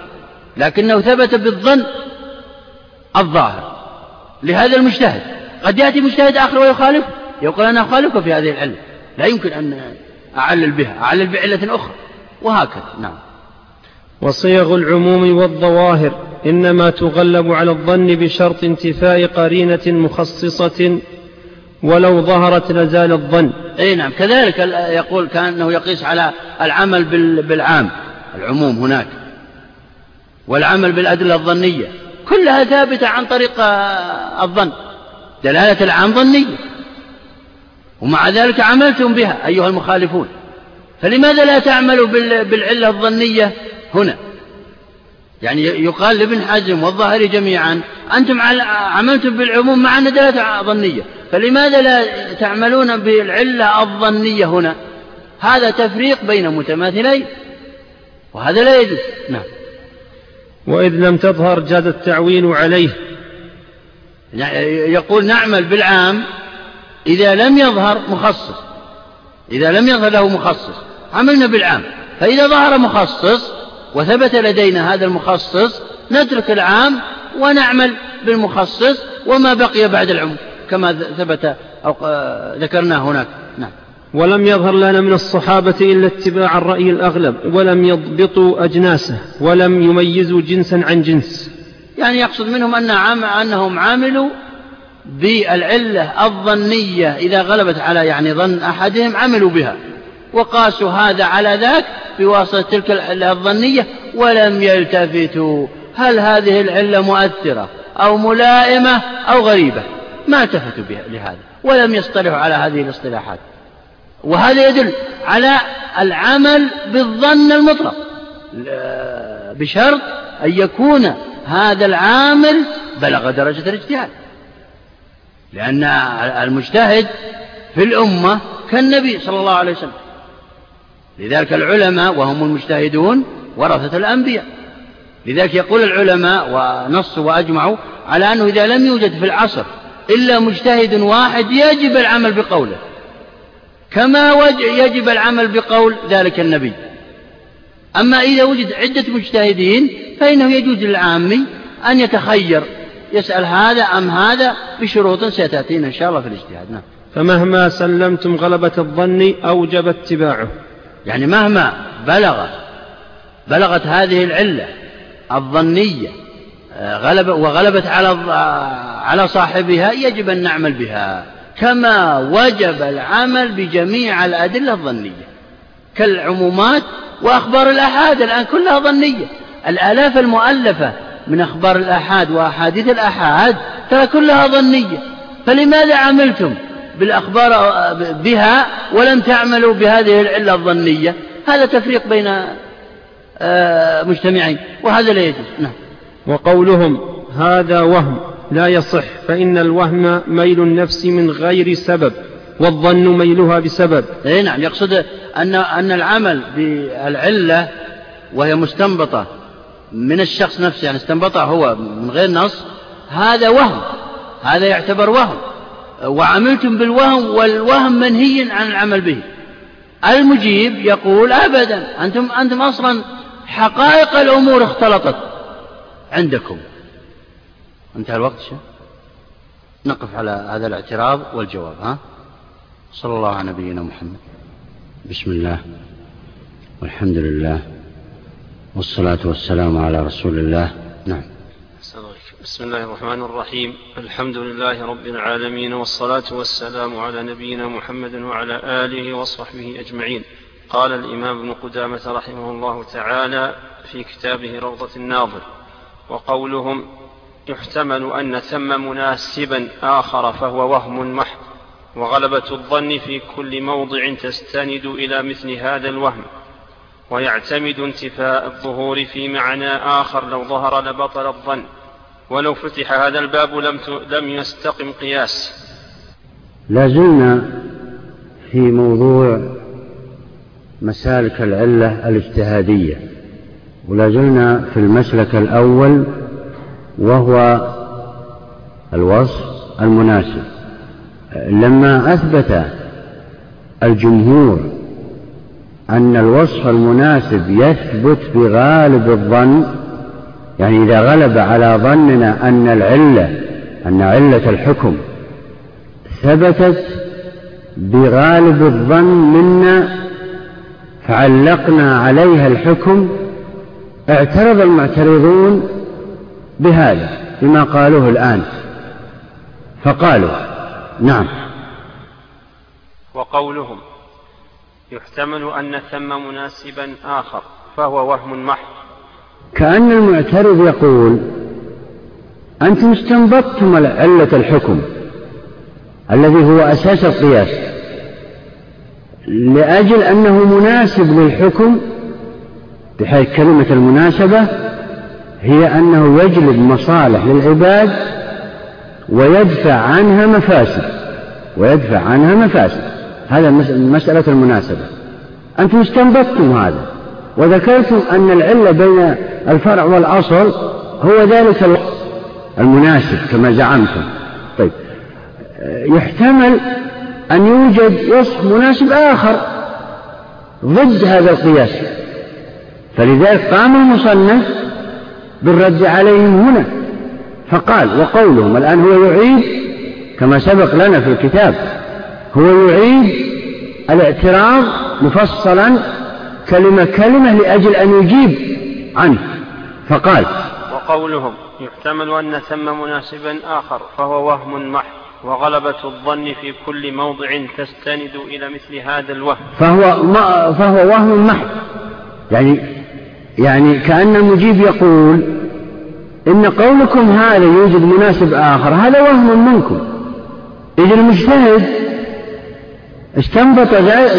لكنه ثبت بالظن الظاهر. لهذا المجتهد. قد يأتي مجتهد آخر ويخالف يقول أنا أخالفك في هذه العلة. لا يمكن أن أعلل بها أعلل بعلة أخرى. وهكذا نعم. وصيغ العموم والظواهر إنما تغلب على الظن بشرط انتفاء قرينة مخصصة ولو ظهرت لزال الظن. أي نعم كذلك يقول كأنه يقيس على العمل بالعام العموم هناك. والعمل بالأدلة الظنية. كلها ثابتة عن طريق الظن. دلالة العام ظنية. ومع ذلك عملتم بها أيها المخالفون. فلماذا لا تعملوا بالعلة الظنية هنا؟ يعني يقال لابن حزم والظاهري جميعا أنتم عملتم بالعموم مع أن دلالة ظنية. فلماذا لا تعملون بالعلة الظنية هنا؟ هذا تفريق بين متماثلين وهذا لا يجوز. نعم. وإذ لم تظهر جاد التعويل عليه. يقول نعمل بالعام إذا لم يظهر مخصص. إذا لم يظهر له مخصص. عملنا بالعام. فإذا ظهر مخصص وثبت لدينا هذا المخصص نترك العام ونعمل بالمخصص وما بقي بعد العموم. كما ثبت أو ذكرناه هناك. نعم. ولم يظهر لنا من الصحابة إلا اتباع الرأي الأغلب ولم يضبطوا أجناسه ولم يميزوا جنسا عن جنس. يعني يقصد منهم أن عام أنهم عاملوا بالعلة الظنية إذا غلبت على يعني ظن أحدهم عملوا بها وقاسوا هذا على ذاك بواسطة تلك العلة الظنية ولم يلتفتوا. هل هذه العلة مؤثرة أو ملائمة أو غريبة؟ ما التفتوا لهذا ولم يصطلحوا على هذه الاصطلاحات. وهذا يدل على العمل بالظن المطلق. بشرط أن يكون هذا العامل بلغ درجة الاجتهاد. لأن المجتهد في الأمة كالنبي صلى الله عليه وسلم. لذلك العلماء وهم المجتهدون ورثة الأنبياء. لذلك يقول العلماء ونصوا وأجمعوا على أنه إذا لم يوجد في العصر إلا مجتهد واحد يجب العمل بقوله. كما يجب العمل بقول ذلك النبي. أما إذا وجد عدة مجتهدين فإنه يجوز للعامي أن يتخير يسأل هذا أم هذا بشروط ستأتينا إن شاء الله في الاجتهاد. نعم. فمهما سلمتم غلبة الظن أوجب اتباعه. يعني مهما بلغ بلغت هذه العلة الظنية غلب وغلبت على على صاحبها يجب أن نعمل بها. كما وجب العمل بجميع الأدلة الظنية. كالعمومات وأخبار الآحاد الآن كلها ظنية. الآلاف المؤلفة من أخبار الآحاد وأحاديث الآحاد ترى كلها ظنية. فلماذا عملتم بالأخبار بها ولم تعملوا بهذه العلة الظنية؟ هذا تفريق بين آه، مجتمعين وهذا لا يجوز. نعم. وقولهم هذا وهم لا يصح فإن الوهم ميل النفس من غير سبب والظن ميلها بسبب. اي نعم يقصد أن أن العمل بالعلة وهي مستنبطة من الشخص نفسه يعني استنبطها هو من غير نص هذا وهم هذا يعتبر وهم. وعملتم بالوهم والوهم منهي عن العمل به. المجيب يقول أبدا أنتم, أنتم أصلا حقائق الأمور اختلطت. عندكم. انتهى الوقت شيء نقف على هذا الاعتراض والجواب ها؟ صلى الله على نبينا محمد. بسم الله والحمد لله والصلاة والسلام على رسول الله. نعم. بسم الله الرحمن الرحيم. الحمد لله رب العالمين والصلاة والسلام على نبينا محمد وعلى آله وصحبه أجمعين. قال الإمام ابن قدامة رحمه الله تعالى في كتابه روضة الناظر وقولهم يحتمل أن ثم مناسبا آخر فهو وهم محض وغلبة الظن في كل موضع تستند إلى مثل هذا الوهم ويعتمد انتفاء الظهور في معنى آخر لو ظهر لبطل الظن ولو فتح هذا الباب لم لم يستقم قياس. لا زلنا في موضوع مسالك العلة الاجتهادية. ولا زلنا في المسلك الأول وهو الوصف المناسب. لما أثبت الجمهور أن الوصف المناسب يثبت بغالب الظن يعني إذا غلب على ظننا أن العلة أن علة الحكم ثبتت بغالب الظن منا فعلقنا عليها الحكم اعترض المعترضون بهذا بما قالوه الآن. فقالوا نعم. وقولهم يحتمل أن ثم مناسبا آخر فهو وهم محض. كأن المعترض يقول أنتم استنبطتم علة الحكم الذي هو أساس القياس لأجل أنه مناسب للحكم بحيث كلمة المناسبة هي أنه يجلب مصالح للعباد ويدفع عنها مفاسد ويدفع عنها مفاسد. هذا مسألة المناسبة. أنتم استنبطتم هذا وذكرتم أن العلة بين الفرع والأصل هو ذلك المناسب كما زعمتم. طيب. يحتمل أن يوجد وصف مناسب آخر ضد هذا القياس. فلذلك قام المصنف بالرد عليهم هنا فقال وقولهم الآن هو يعيد كما سبق لنا في الكتاب هو يعيد الاعتراض مفصلا كلمة كلمة لأجل أن يجيب عنه فقال وقولهم يحتمل أن ثم مناسبا آخر فهو وهم محض وغلبة الظن في كل موضع تستند إلى مثل هذا الوهم. فهو, ما فهو وهم محض يعني يعني كأن المجيب يقول إن قولكم هذا يوجد مناسب آخر هذا وهم منكم. إذ المجتهد استنبط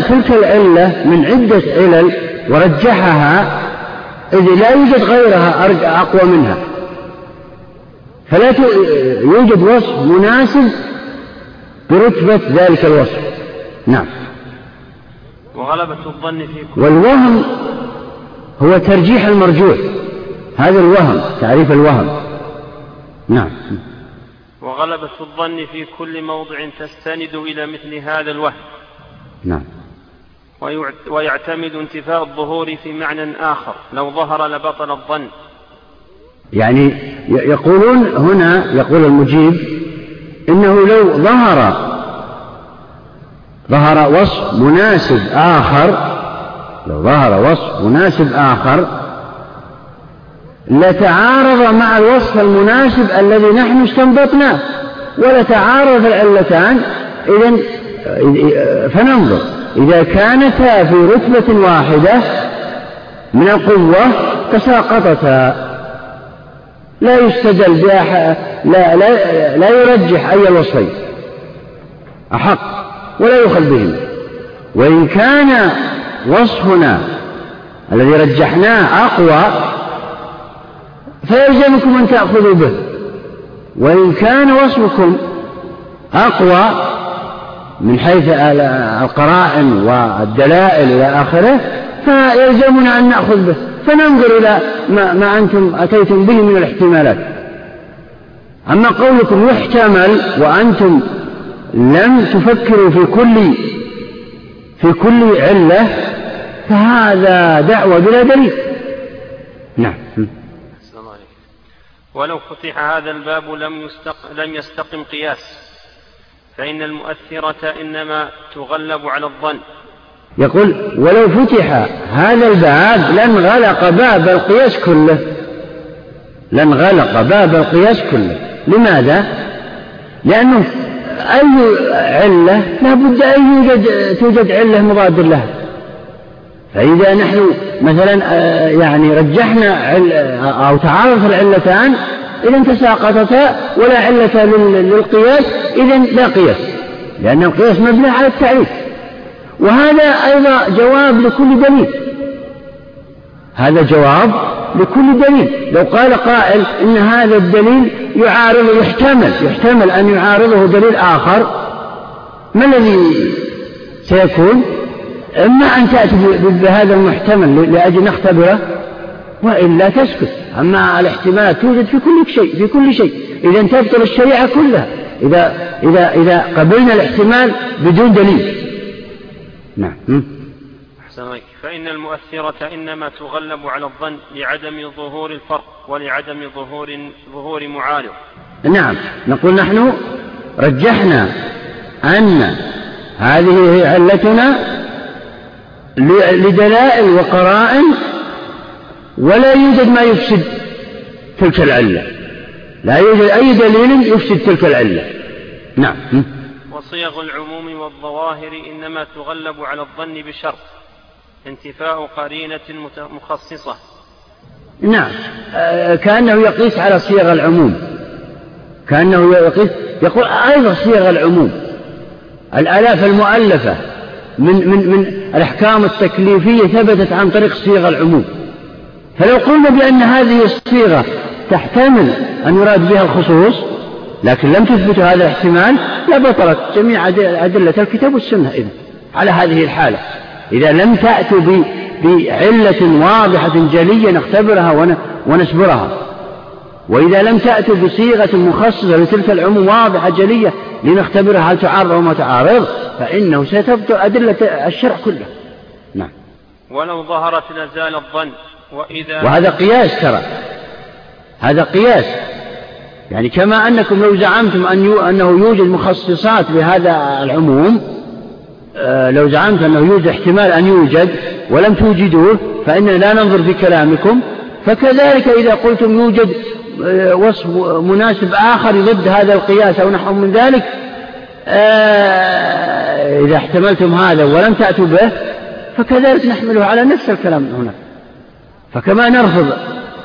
تلك العلة من عدة علل ورجحها إذ لا يوجد غيرها أقوى منها. فلا يوجد وصف مناسب برتبة ذلك الوصف. نعم. وغلبة الظن في والوهم هو ترجيح المرجوح. هذا الوهم تعريف الوهم. نعم. وغلبة الظن في كل موضع تستند إلى مثل هذا الوهم. نعم. ويعتمد انتفاء الظهور في معنى آخر. لو ظهر لبطل الظن. يعني يقولون هنا يقول المجيب إنه لو ظهر ظهر وصف مناسب آخر لو ظهر وصف مناسب آخر لتعارض مع الوصف المناسب الذي نحن استنبطناه ولتعارض العلتان. إذا فننظر. إذا كانتا في رتبة واحدة من القوة تساقطتا. لا يستدل بأح... لا, لا, لا يرجح أي الوصفين أحق ولا يخل بهما. وإن كان وصفنا الذي رجحناه أقوى فيلزمكم أن تأخذوا به. وإن كان وصفكم أقوى من حيث القرائن والدلائل إلى آخره فيلزمنا أن نأخذ به. فننظر إلى ما, ما أنتم أتيتم به من الاحتمالات. أما قولكم يحتمل وأنتم لم تفكروا في كل في كل علة فهذا دعوة بلا دليل. نعم. ولو فتح هذا الباب لم, يستق لم يستقم قياس. فإن المؤثرة إنما تغلب على الظن. يقول ولو فتح هذا الباب لانغلق باب القياس كله. لانغلق باب القياس كله. لماذا؟ لأنه أي علة لا بد أن يوجد توجد علة مضاد لها فإذا نحن مثلا آه، يعني رجحنا أو تعارض العلتان إذا تساقطتا ولا علة للقياس إذا لا قياس لأن القياس مبني على التعريف. وهذا أيضا جواب لكل دليل. هذا جواب لكل دليل. لو قال قائل إن هذا الدليل يعارض يحتمل يحتمل أن يعارضه دليل آخر ما الذي سيكون؟ إما أن تأتي بهذا المحتمل لأجل نختبره وإلا تسكت. أما الاحتمالات توجد في كل شيء في كل شيء. إذا تبطل الشريعة كلها. إذا إذا إذا قبلنا الاحتمال بدون دليل. نعم. أحسن فإن المؤثرة إنما تغلب على الظن لعدم ظهور الفرق ولعدم ظهور ظهور معارض نعم. نقول نحن رجحنا أن هذه هي علتنا لدلائل وقرائن ولا يوجد ما يفسد تلك العلة. لا يوجد أي دليل يفسد تلك العلة. نعم. وصيغ العموم والظواهر إنما تغلب على الظن بشرط انتفاء قرينة مخصصة. نعم. آه، كأنه يقيس على صيغ العموم. كأنه يقيس يقول أيضا صيغ العموم. الآلاف المؤلفة. من من من الأحكام التكليفية ثبتت عن طريق صيغ العموم. فلو قلنا بأن هذه الصيغة تحتمل أن يراد بها الخصوص لكن لم تثبت هذا الاحتمال لبطلت جميع أدلة الكتاب والسنة إذن. على هذه الحالة. إذا لم تأتوا بعلة واضحة جلية نختبرها ونسبرها. وإذا لم تأتوا بصيغة مخصصة لتلك العموم واضحة جلية لنختبرها هل تعارض أو ما تعارض فإنه ستبطل أدلة الشرع كله. نعم. ولو ظهرت لزال الظن وإذا وهذا قياس ترى. هذا قياس. يعني كما أنكم لو زعمتم أن يو أنه يوجد مخصصات بهذا العموم آه لو زعمت أنه يوجد احتمال أن يوجد ولم توجدوه فإننا لا ننظر في كلامكم فكذلك إذا قلتم يوجد وصف مناسب آخر ضد هذا القياس أو نحو من ذلك آه إذا احتملتم هذا ولم تأتوا به فكذلك نحمله على نفس الكلام هنا. فكما نرفض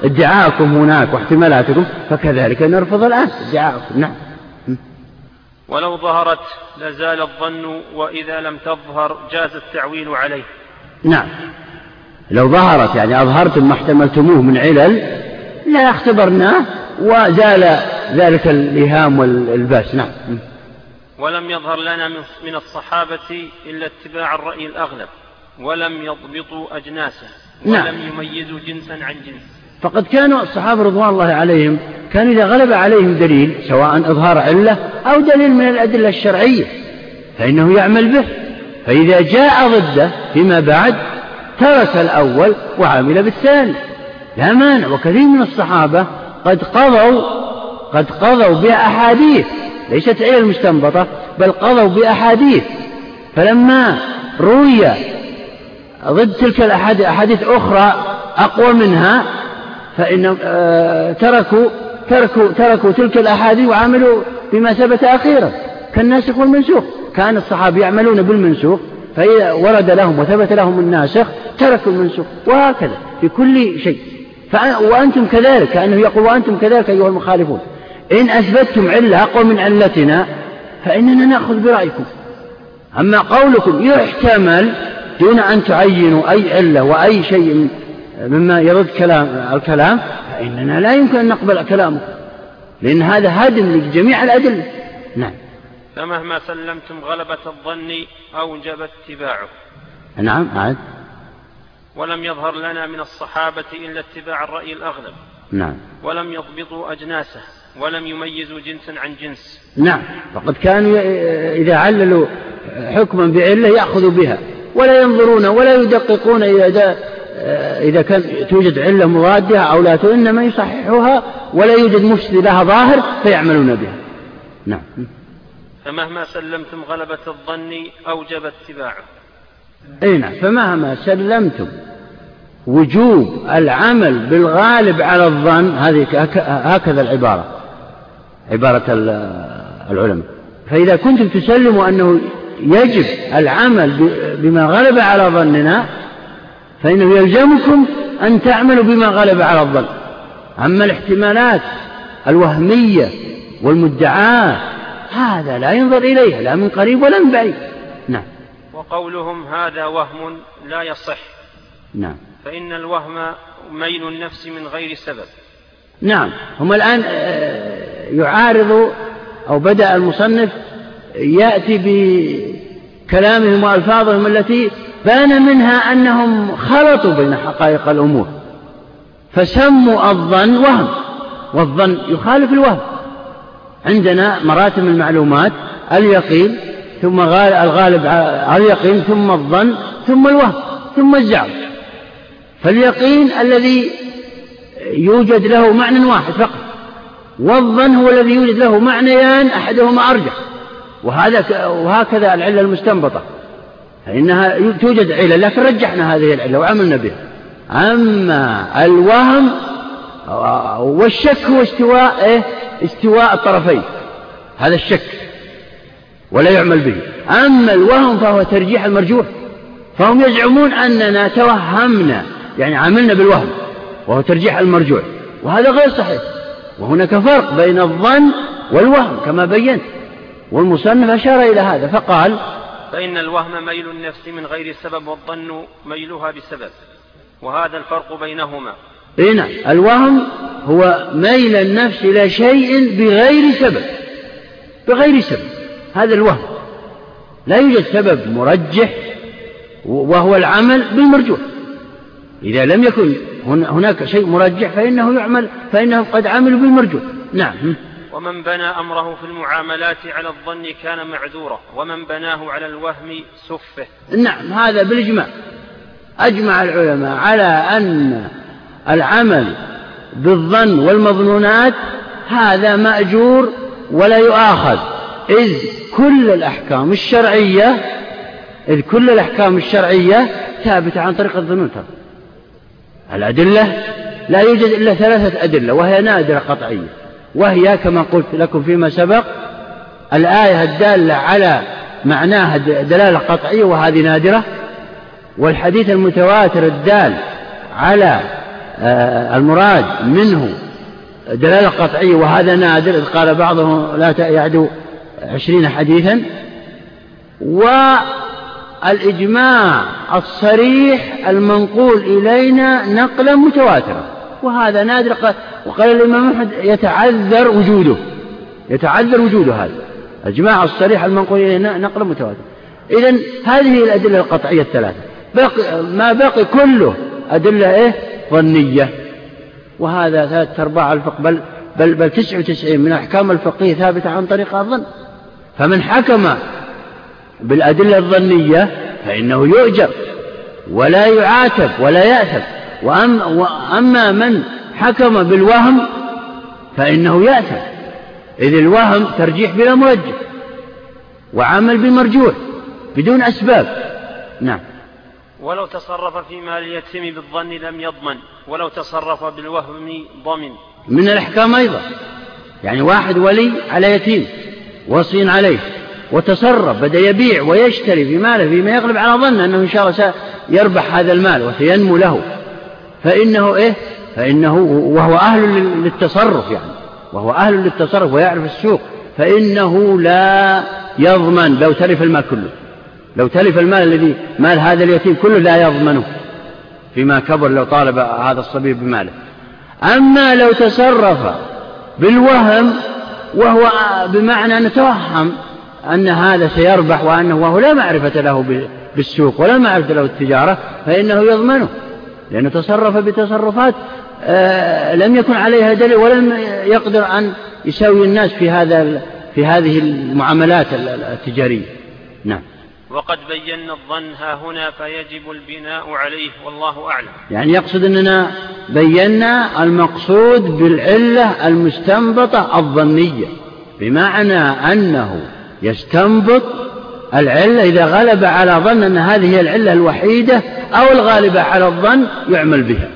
ادعاءكم هناك واحتمالاتكم فكذلك نرفض الآن ادعاءكم نعم. ولو ظهرت لزال الظن وإذا لم تظهر جاز التعويل عليه. نعم. لو ظهرت يعني أظهرتم ما احتملتموه من علل لا اختبرناه وزال ذلك الإيهام والباس نعم. ولم يظهر لنا من الصحابة إلا اتباع الرأي الأغلب ولم يضبطوا أجناسه نعم. ولم يميزوا جنسا عن جنس. فقد كانوا الصحابة رضوان الله عليهم كان إذا غلب عليهم دليل سواء إظهار علة أو دليل من الأدلة الشرعية فإنه يعمل به. فإذا جاء ضده فيما بعد ترك الأول وعمل بالثاني. لا مانع وكثير من الصحابة قد قضوا قد قضوا بأحاديث ليست علل مستنبطة بل قضوا بأحاديث. فلما روي ضد تلك الأحاديث أحاديث أخرى أقوى منها فإنهم آه، تركوا تركوا تركوا تلك الأحاديث وعملوا بما ثبت أخيرا. كالناسخ والمنسوخ. كان الصحابة يعملون بالمنسوخ فإذا ورد لهم وثبت لهم الناسخ تركوا المنسوخ وهكذا في كل شيء. وأنتم كذلك كأنه يقول وأنتم كذلك أيها المخالفون. إن أثبتتم علة أقوى من علتنا فإننا نأخذ برأيكم. أما قولكم يحتمل دون أن تعينوا أي علة وأي شيء مما يرد كلام الكلام فإننا لا يمكن أن نقبل كلامه لأن هذا هدم لجميع الأدلة. نعم. فمهما سلمتم غلبة الظن أوجب اتباعه. نعم عاد. ولم يظهر لنا من الصحابة إلا اتباع الرأي الأغلب. نعم. ولم يضبطوا أجناسه ولم يميزوا جنسا عن جنس. نعم. فقد كانوا إذا عللوا حكما بعلة يأخذوا بها. ولا ينظرون ولا يدققون إذا إذا كان توجد علة مضادة أو لا إنما يصححها ولا يوجد مفسد لها ظاهر فيعملون بها. نعم. فمهما سلمتم غلبة الظن أوجب اتباعه. أي نعم. فمهما سلمتم وجوب العمل بالغالب على الظن هذه هكذا العبارة عبارة العلماء. فإذا كنتم تسلموا أنه يجب العمل بما غلب على ظننا فإنه يلزمكم أن تعملوا بما غلب على الظن. أما الاحتمالات الوهمية والمدعاة هذا لا ينظر إليها لا من قريب ولا من بعيد. نعم. وقولهم هذا وهم لا يصح. نعم. فإن الوهم ميل النفس من غير سبب. نعم. هم الآن آه، يعارض أو بدأ المصنف يأتي بكلامهم وألفاظهم التي بان منها أنهم خلطوا بين حقائق الأمور. فسموا الظن وهم والظن يخالف الوهم. عندنا مراتب المعلومات اليقين ثم الغالب على اليقين ثم الظن ثم الوهم ثم الزعم فاليقين الذي يوجد له معنى واحد فقط والظن هو الذي يوجد له معنيان أحدهما أرجح. وهذا وهكذا العلة المستنبطة. فإنها توجد علة لكن رجحنا هذه العلة وعملنا بها. أما الوهم والشك هو استواء إيه؟ استواء الطرفين. هذا الشك. ولا يعمل به. أما الوهم فهو ترجيح المرجوح. فهم يزعمون أننا توهمنا يعني عملنا بالوهم وهو ترجيح المرجوح. وهذا غير صحيح. وهناك فرق بين الظن والوهم كما بينت. والمصنف أشار إلى هذا فقال فإن الوهم ميل النفس من غير سبب والظن ميلها بسبب. وهذا الفرق بينهما. إيه نعم الوهم هو ميل النفس إلى شيء بغير سبب. بغير سبب. هذا الوهم. لا يوجد سبب مرجح وهو العمل بالمرجوح. إذا لم يكن هناك شيء مرجح فإنه يعمل فإنه قد عمل بالمرجوح. نعم. ومن بنى أمره في المعاملات على الظن كان معذورا ومن بناه على الوهم سفه. نعم هذا بالإجماع. أجمع العلماء على أن العمل بالظن والمظنونات هذا مأجور ولا يؤاخذ. إذ كل الأحكام الشرعية إذ كل الأحكام الشرعية ثابتة عن طريق الظنون الأدلة لا يوجد إلا ثلاثة أدلة وهي نادرة قطعية. وهي كما قلت لكم فيما سبق الآية الدالة على معناها دلالة قطعية وهذه نادرة والحديث المتواتر الدال على آه، المراد منه دلالة قطعية وهذا نادر إذ قال بعضهم لا يعدو عشرين حديثا والإجماع الصريح المنقول إلينا نقلا متواترا. وهذا نادر وقال الإمام أحمد يتعذر وجوده يتعذر وجود هذا. الإجماع الصريح المنقول إلينا نقلا متواترا. إذا هذه الأدلة القطعية الثلاثة. بقي ما بقي كله أدلة إيه؟ ظنية. وهذا ثلاثة أرباع الفقه بل بل بل تسعة وتسعين من أحكام الفقه ثابتة عن طريق الظن. فمن حكم بالأدلة الظنية فإنه يؤجر ولا يعاتب ولا يأثم. وأما من حكم بالوهم فإنه يأثم. إذ الوهم ترجيح بلا مرجح وعمل بمرجوح بدون أسباب. نعم. ولو تصرف في مال اليتيم بالظن لم يضمن ولو تصرف بالوهم ضمن. من الأحكام أيضا. يعني واحد ولي على يتيم. وصي عليه وتصرف بدأ يبيع ويشتري في ماله فيما يغلب على ظن أنه إن شاء الله سيربح هذا المال وسينمو له. فإنه إيه؟ فإنه وهو أهل للتصرف يعني وهو أهل للتصرف ويعرف السوق. فإنه لا يضمن لو تلف المال كله لو تلف المال الذي مال هذا اليتيم كله لا يضمنه فيما كبر لو طالب هذا الصبي بماله. أما لو تصرف بالوهم وهو بمعنى أن توهم أن هذا سيربح وأنه وهو لا معرفة له بالسوق ولا معرفة له التجارة فإنه يضمنه لأنه تصرف بتصرفات آه، لم يكن عليها دليل ولم يقدر أن يساوي الناس في هذا في هذه المعاملات التجارية. نعم. وقد بينا الظن ها هنا فيجب البناء عليه والله أعلم. يعني يقصد أننا بينا المقصود بالعلة المستنبطة الظنية بمعنى أنه يستنبط العلة إذا غلب على ظن أن هذه هي العلة الوحيدة أو الغالبة على الظن يعمل بها.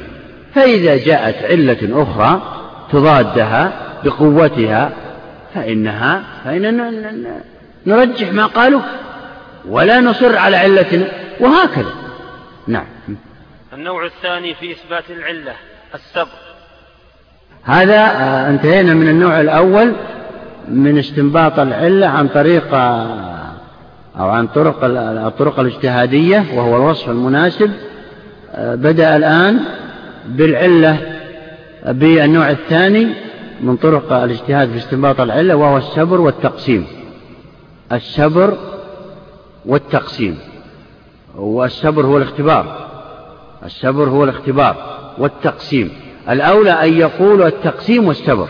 فإذا جاءت علة أخرى تضادها بقوتها فإنها فإننا نرجح ما قالوا. ولا نصر على علتنا وهكذا. نعم. النوع الثاني في إثبات العلة السبق هذا آه، انتهينا من النوع الأول من استنباط العلة عن طريق آه، أو عن طرق الطرق الاجتهادية وهو الوصف المناسب. آه، بدأ الآن بالعلة بالنوع الثاني من طرق الاجتهاد في استنباط العلة وهو السبر والتقسيم. السبر والتقسيم. والسبر هو الاختبار. السبر هو الاختبار والتقسيم. الأولى أن يقولوا التقسيم والسبر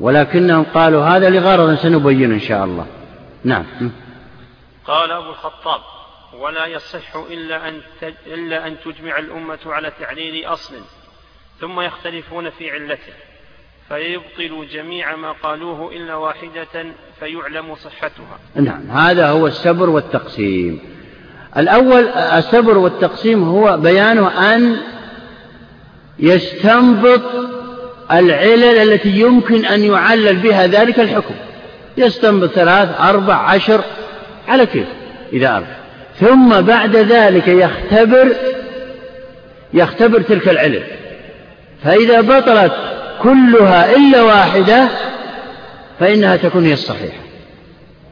ولكنهم قالوا هذا لغرض سنبين إن شاء الله. نعم. قال أبو الخطاب ولا يصح إلا أن, إلا أن تجمع الأمة على تعليل أصل ثم يختلفون في علته. فيبطل جميع ما قالوه إلا واحدة فيعلم صحتها. نعم هذا هو السبر والتقسيم. الأول السبر والتقسيم هو بيانه أن يستنبط العلل التي يمكن أن يعلل بها ذلك الحكم. يستنبط ثلاث أربع عشر على كيف؟ إذا أربع. ثم بعد ذلك يختبر يختبر تلك العلل. فإذا بطلت كلها إلا واحدة فإنها تكون هي الصحيحة.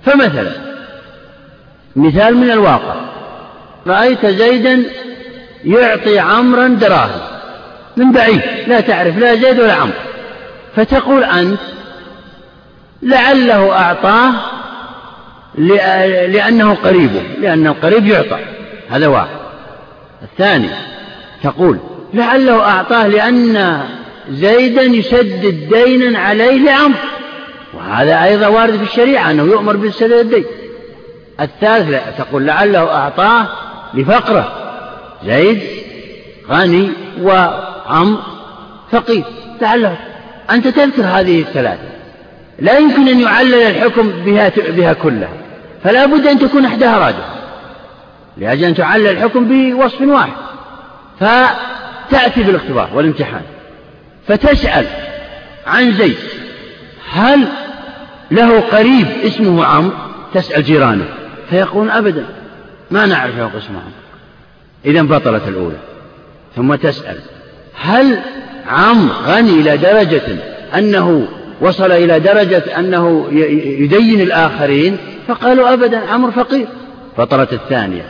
فمثلا مثال من الواقع. رأيت زيدا يعطي عمرا دراهم من بعيد لا تعرف لا زيد ولا عمرو. فتقول أنت لعله أعطاه لأنه قريبه لأن القريب يعطى. هذا واحد. الثاني تقول لعله أعطاه لأن زيدا يسدد دينا عليه لعمرو وهذا أيضا وارد في الشريعة أنه يؤمر بسداد الدين. الثالث تقول لعله أعطاه لفقره. زيد غني وعمر فقير. لعله. أنت تذكر هذه الثلاثة. لا يمكن أن يعلل الحكم بها, بها كلها. فلا بد أن تكون إحداها راجحة. لأجل أن تعلل الحكم بوصف واحد. فتأتي بالاختبار والامتحان. فتسأل عن زيد هل له قريب اسمه عمرو؟ تسأل جيرانه. فيقولون أبدا ما نعرف له اسمه عمرو. إذا بطلت الأولى. ثم تسأل هل عمرو غني إلى درجة أنه وصل إلى درجة أنه يدين الآخرين؟ فقالوا أبدا عمرو فقير. بطلت الثانية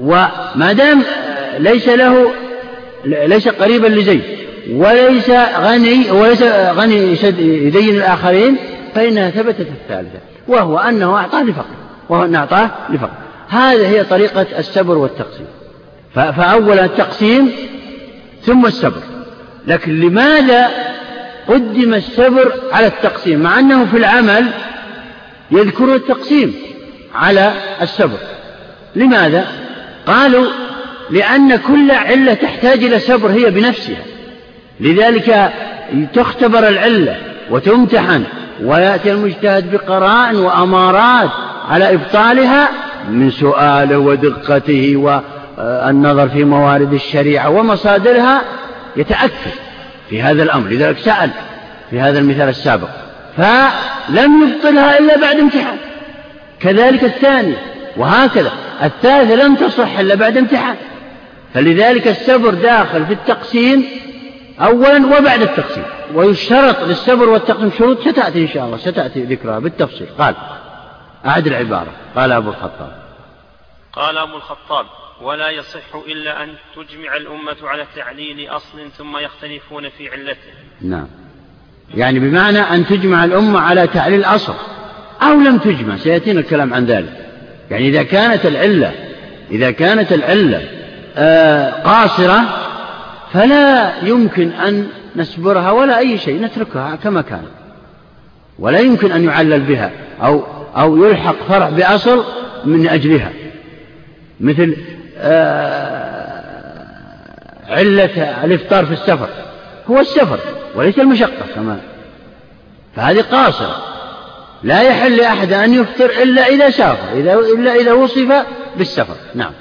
وما دام ليس له ليس قريبا لزيد وليس غني وليس غني يدين الآخرين فإنها ثبتت الثالثة وهو أنه أعطاه لفقر وهو أنه أعطاه لفقر. هذه هي طريقة السبر والتقسيم. فأولا التقسيم ثم السبر لكن لماذا قدم السبر على التقسيم؟ مع أنه في العمل يذكر التقسيم على السبر لماذا؟ قالوا لأن كل علة تحتاج إلى سبر هي بنفسها. لذلك تختبر العلة وتمتحن ويأتي المجتهد بقرائن وأمارات على إبطالها من سؤاله ودقته والنظر في موارد الشريعة ومصادرها يتأكد في هذا الأمر. لذلك سأل في هذا المثال السابق فلم يبطلها إلا بعد امتحان. كذلك الثاني وهكذا الثالثة لم تصح إلا بعد امتحان. فلذلك السبر داخل في التقسيم أولا وبعد التقسيم. ويشترط للسبر والتقسيم شروط ستأتي إن شاء الله ستأتي ذكرها بالتفصيل. قال أعد العبارة. قال أبو الخطاب قال أبو الخطاب ولا يصح إلا أن تجمع الأمة على تعليل أصل ثم يختلفون في علته. نعم. يعني بمعنى أن تجمع الأمة على تعليل أصل. أو لم تجمع سيأتينا الكلام عن ذلك. يعني إذا كانت العلة إذا كانت العلة آه قاصرة فلا يمكن أن نسبرها ولا أي شيء نتركها كما كانت ولا يمكن أن يعلل بها أو أو يلحق فرع بأصل من أجلها. مثل آه، علة الإفطار في السفر. هو السفر وليس المشقة كمان فهذه قاصرة. لا يحل لأحد أن يفطر إلا إذا سافر إذا إلا إذا وصف بالسفر. نعم.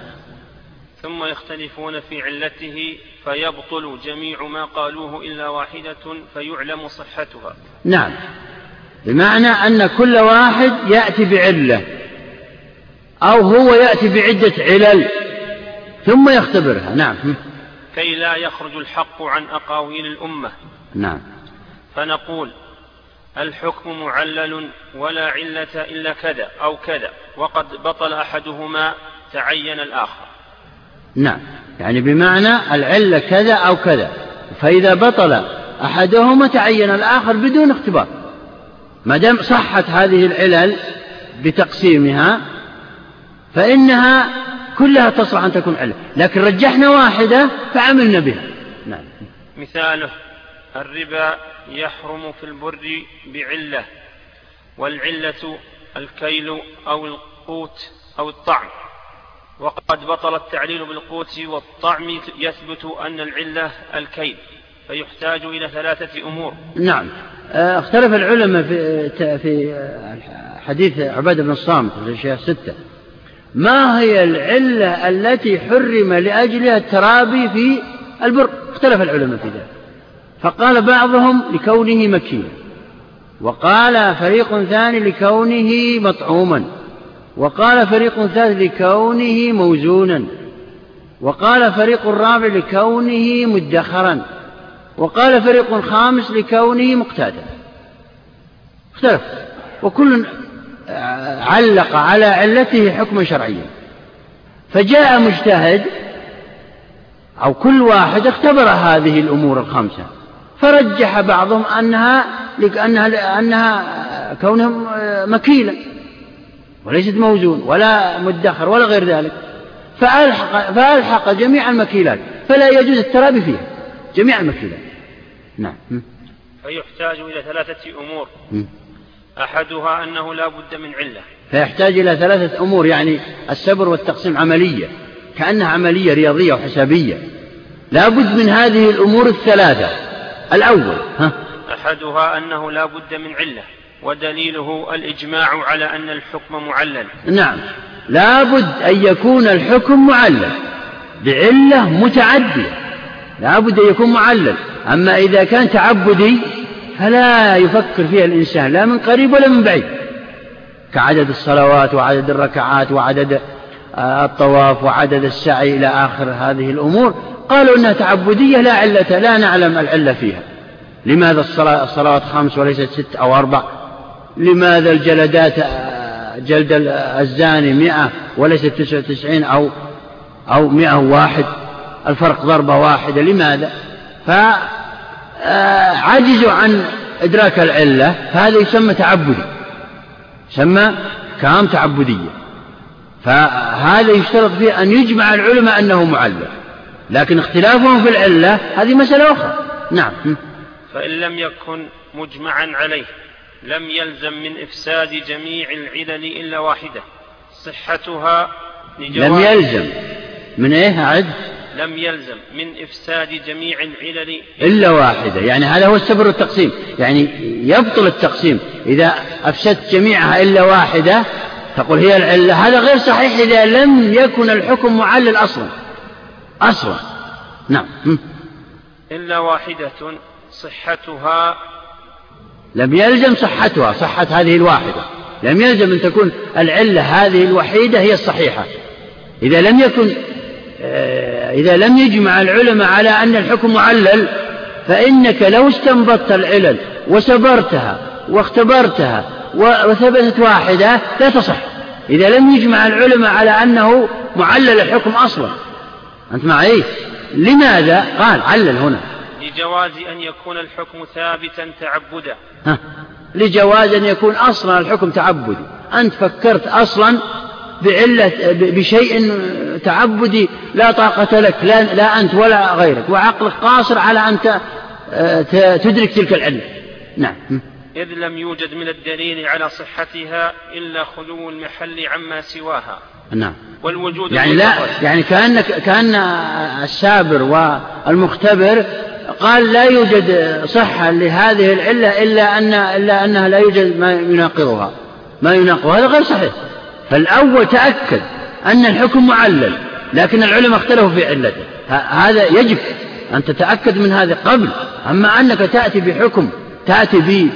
ثم يختلفون في علته فيبطل جميع ما قالوه إلا واحدة فيعلم صحتها. نعم. بمعنى أن كل واحد يأتي بعلة أو هو يأتي بعدة علل ثم يختبرها. نعم. كي لا يخرج الحق عن أقاويل الأمة. نعم. فنقول الحكم معلل ولا علة إلا كذا أو كذا وقد بطل أحدهما تعين الآخر. نعم. يعني بمعنى العلة كذا أو كذا. فإذا بطل أحدهما تعين الآخر بدون اختبار. ما دام صحت هذه العلل بتقسيمها فإنها كلها تصلح أن تكون علة. لكن رجحنا واحدة فعملنا بها. نعم. مثاله الربا يحرم في البر بعلة والعلة الكيل أو القوت أو الطعم وقد بطل التعليل بالقوت والطعم يثبت أن العلة الكيل فيحتاج إلى ثلاثة أمور. نعم. آه، اختلف العلماء في في حديث عبادة بن الصامت في الأشياء الستة ما هي العلة التي حرم لأجلها الترابي في البر؟ اختلف العلماء في ذلك. فقال بعضهم لكونه مكيا وقال فريق ثاني لكونه مطعوما. وقال فريق ثالث لكونه موزونا. وقال فريق رابع لكونه مدخرا. وقال فريق خامس لكونه مقتادا اختلف. وكل علق على علته حكما شرعيا فجاء مجتهد أو كل واحد اختبر هذه الأمور الخمسة. فرجح بعضهم أنها أنها أنها كونها مكيلة وليست موزون ولا مدخر ولا غير ذلك. فألحق, فألحق جميع المكيلات فلا يجوز الترابي فيها. جميع المكيلات. نعم. فيحتاج إلى ثلاثة أمور. أحدها أنه لا بد من علة. فيحتاج إلى ثلاثة أمور يعني السبر والتقسيم عملية كأنها عملية رياضية وحسابية. لا بد من هذه الأمور الثلاثة. الأول ها؟ أحدها أنه لا بد من علة. ودليله الإجماع على أن الحكم معلل. نعم. لا بد أن يكون الحكم معلل. بعلة متعدية. لا بد أن يكون معلل. أما إذا كان تعبدي فلا يفكر فيها الإنسان لا من قريب ولا من بعيد. كعدد الصلوات وعدد الركعات وعدد آه، الطواف وعدد السعي إلى آخر هذه الأمور قالوا إنها تعبدية لا علة لا نعلم العلة فيها. لماذا الصلوات خمس وليست ست أو أربع؟ لماذا الجلدات آه، جلد الزاني مئة وليست تسعة وتسعين أو أو مئة واحد؟ الفرق ضربة واحدة لماذا؟ فعجزوا عن إدراك العلة فهذا يسمى تعبدي يسمى كام تعبدية. فهذا يشترط فيه أن يجمع العلماء أنه معلل لكن اختلافهم في العلة هذه مسألة أخرى. نعم. فإن لم يكن مجمعا عليه. لم يلزم من إفساد جميع العلل إلا واحدة صحتها لم يلزم. من إيه؟ أعد. لم يلزم من إفساد جميع العلل إلا واحدة. يعني هذا هو السبر التقسيم. يعني يبطل التقسيم. إذا أفسدت جميعها إلا واحدة تقول هي العلة هذا غير صحيح إذا لم يكن الحكم معلل أصلا. أصلا. نعم. إلا واحدة صحتها لم يلزم صحتها صحة هذه الواحدة. لم يلزم أن تكون العلة هذه الوحيدة هي الصحيحة. إذا لم يكن آه، إذا لم يجمع العلماء على أن الحكم معلل فإنك لو استنبطت العلل وسبرتها واختبرتها وثبتت واحدة لا تصح. إذا لم يجمع العلماء على أنه معلل الحكم أصلا. أنت معي؟ لماذا؟ قال علل هنا. لجواز أن يكون الحكم ثابتا تعبدا. لجواز أن يكون أصلا الحكم تعبدي. أنت فكرت أصلا بعلة بشيء تعبدي لا طاقة لك لا, لا أنت ولا غيرك. وعقلك قاصر على أن تدرك تلك العلة. نعم. إذ لم يوجد من الدليل على صحتها إلا خلو المحل عما سواها. نعم. والوجود يعني لا يعني كأن كأن السابر والمختبر قال لا يوجد صحة لهذه العلة إلا أن إلا أنها لا يوجد ما يناقضها. ما يناقضها هذا غير صحيح. فالأول تأكد أن الحكم معلل لكن العلماء اختلفوا في علته. هذا يجب أن تتأكد من هذا قبل. أما أنك تأتي بحكم تأتي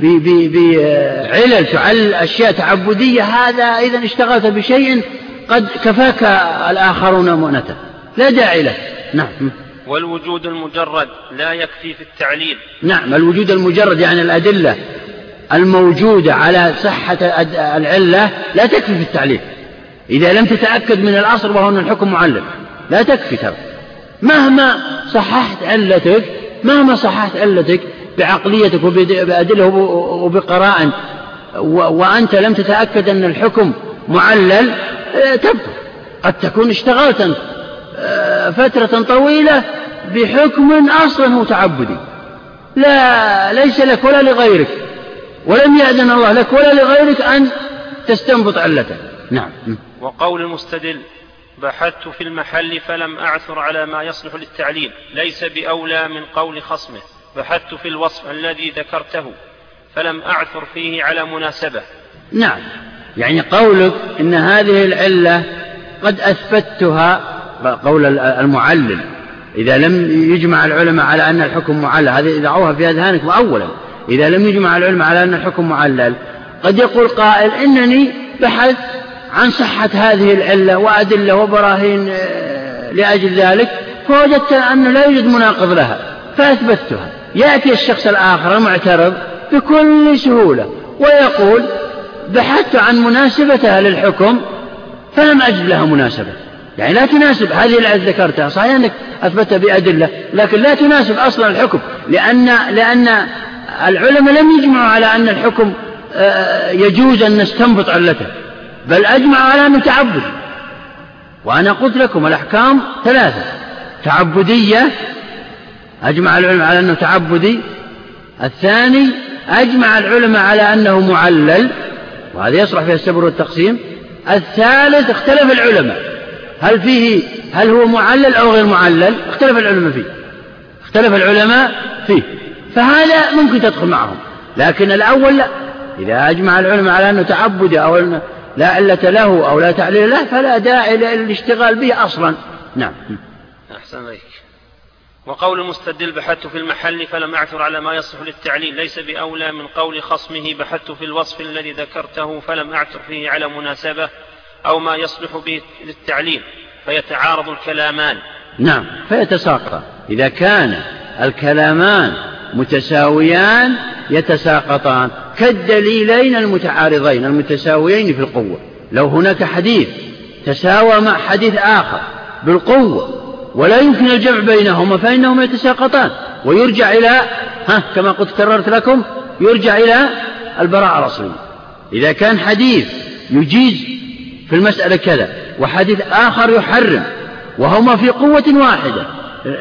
بعلل تعلل أشياء تعبدية هذا إذا اشتغلت بشيء قد كفاك الآخرون مؤنته لا داعي له. نعم. والوجود المجرد لا يكفي في التعليل. نعم الوجود المجرد يعني الأدلة الموجودة على صحة العلة لا تكفي في التعليل. إذا لم تتأكد من الأصل وهو أن الحكم معلل لا تكفي ترى. مهما صححت علتك مهما صححت علتك بعقليتك وبأدلة وبقراء وأنت لم تتأكد أن الحكم معلل آه، تبطل قد تكون اشتغلت أنت آه، فترة طويلة بحكم أصلا هو تعبدي لا ليس لك ولا لغيرك. ولم يأذن الله لك ولا لغيرك أن تستنبط علته. نعم. وقول المستدل بحثت في المحل فلم أعثر على ما يصلح للتعليل. ليس بأولى من قول خصمه. بحثت في الوصف الذي ذكرته فلم أعثر فيه على مناسبة. نعم. يعني قولك إن هذه العلة قد أثبتها قول المعلل. إذا لم يجمع العلماء على أن الحكم معلل هذه دعوها في أذهانكم أولا. إذا لم يجمع العلماء على أن الحكم معلل قد يقول قائل إنني بحث عن صحة هذه العلة وأدلة وبراهين آه، لأجل ذلك فوجدت أن لا يوجد مناقض لها فأثبتها. يأتي الشخص الآخر المعترض بكل سهولة ويقول بحثت عن مناسبتها للحكم فلم أجد لها مناسبة. يعني لا تناسب هذه التي ذكرتها صحيح أنك أثبتها بأدلة لكن لا تناسب أصلا الحكم لأن لأن العلماء لم يجمعوا على أن الحكم آه، يجوز أن نستنبط علته بل أجمعوا على أنه تعبد وأنا قلت لكم الأحكام ثلاثة تعبدية أجمع العلماء على أنه تعبدي. الثاني أجمع العلماء على أنه معلل وهذا يصلح فيها السبر والتقسيم. الثالث اختلف العلماء هل فيه هل هو معلل أو غير معلل؟ اختلف العلماء فيه. اختلف العلماء فيه. فهذا ممكن تدخل معهم. لكن الأول لا. إذا أجمع العلماء على أنه تعبدي أو لا علة له أو لا تعليل له فلا داعي للاشتغال به أصلا. نعم. أحسن عليك وقول المستدل بحثت في المحل فلم أعثر على ما يصلح للتعليل ليس بأولى من قول خصمه بحثت في الوصف الذي ذكرته فلم أعثر فيه على مناسبة أو ما يصلح به للتعليل فيتعارض الكلامان. نعم فيتساقط. إذا كان الكلامان متساويان يتساقطان. كالدليلين المتعارضين المتساويين في القوة. لو هناك حديث تساوى مع حديث آخر بالقوة ولا يمكن الجمع بينهما فإنهما يتساقطان. ويرجع إلى ها كما قلت كررت لكم يرجع إلى البراءة الأصلية. إذا كان حديث يجيز في المسألة كذا وحديث آخر يحرم وهما في قوة واحدة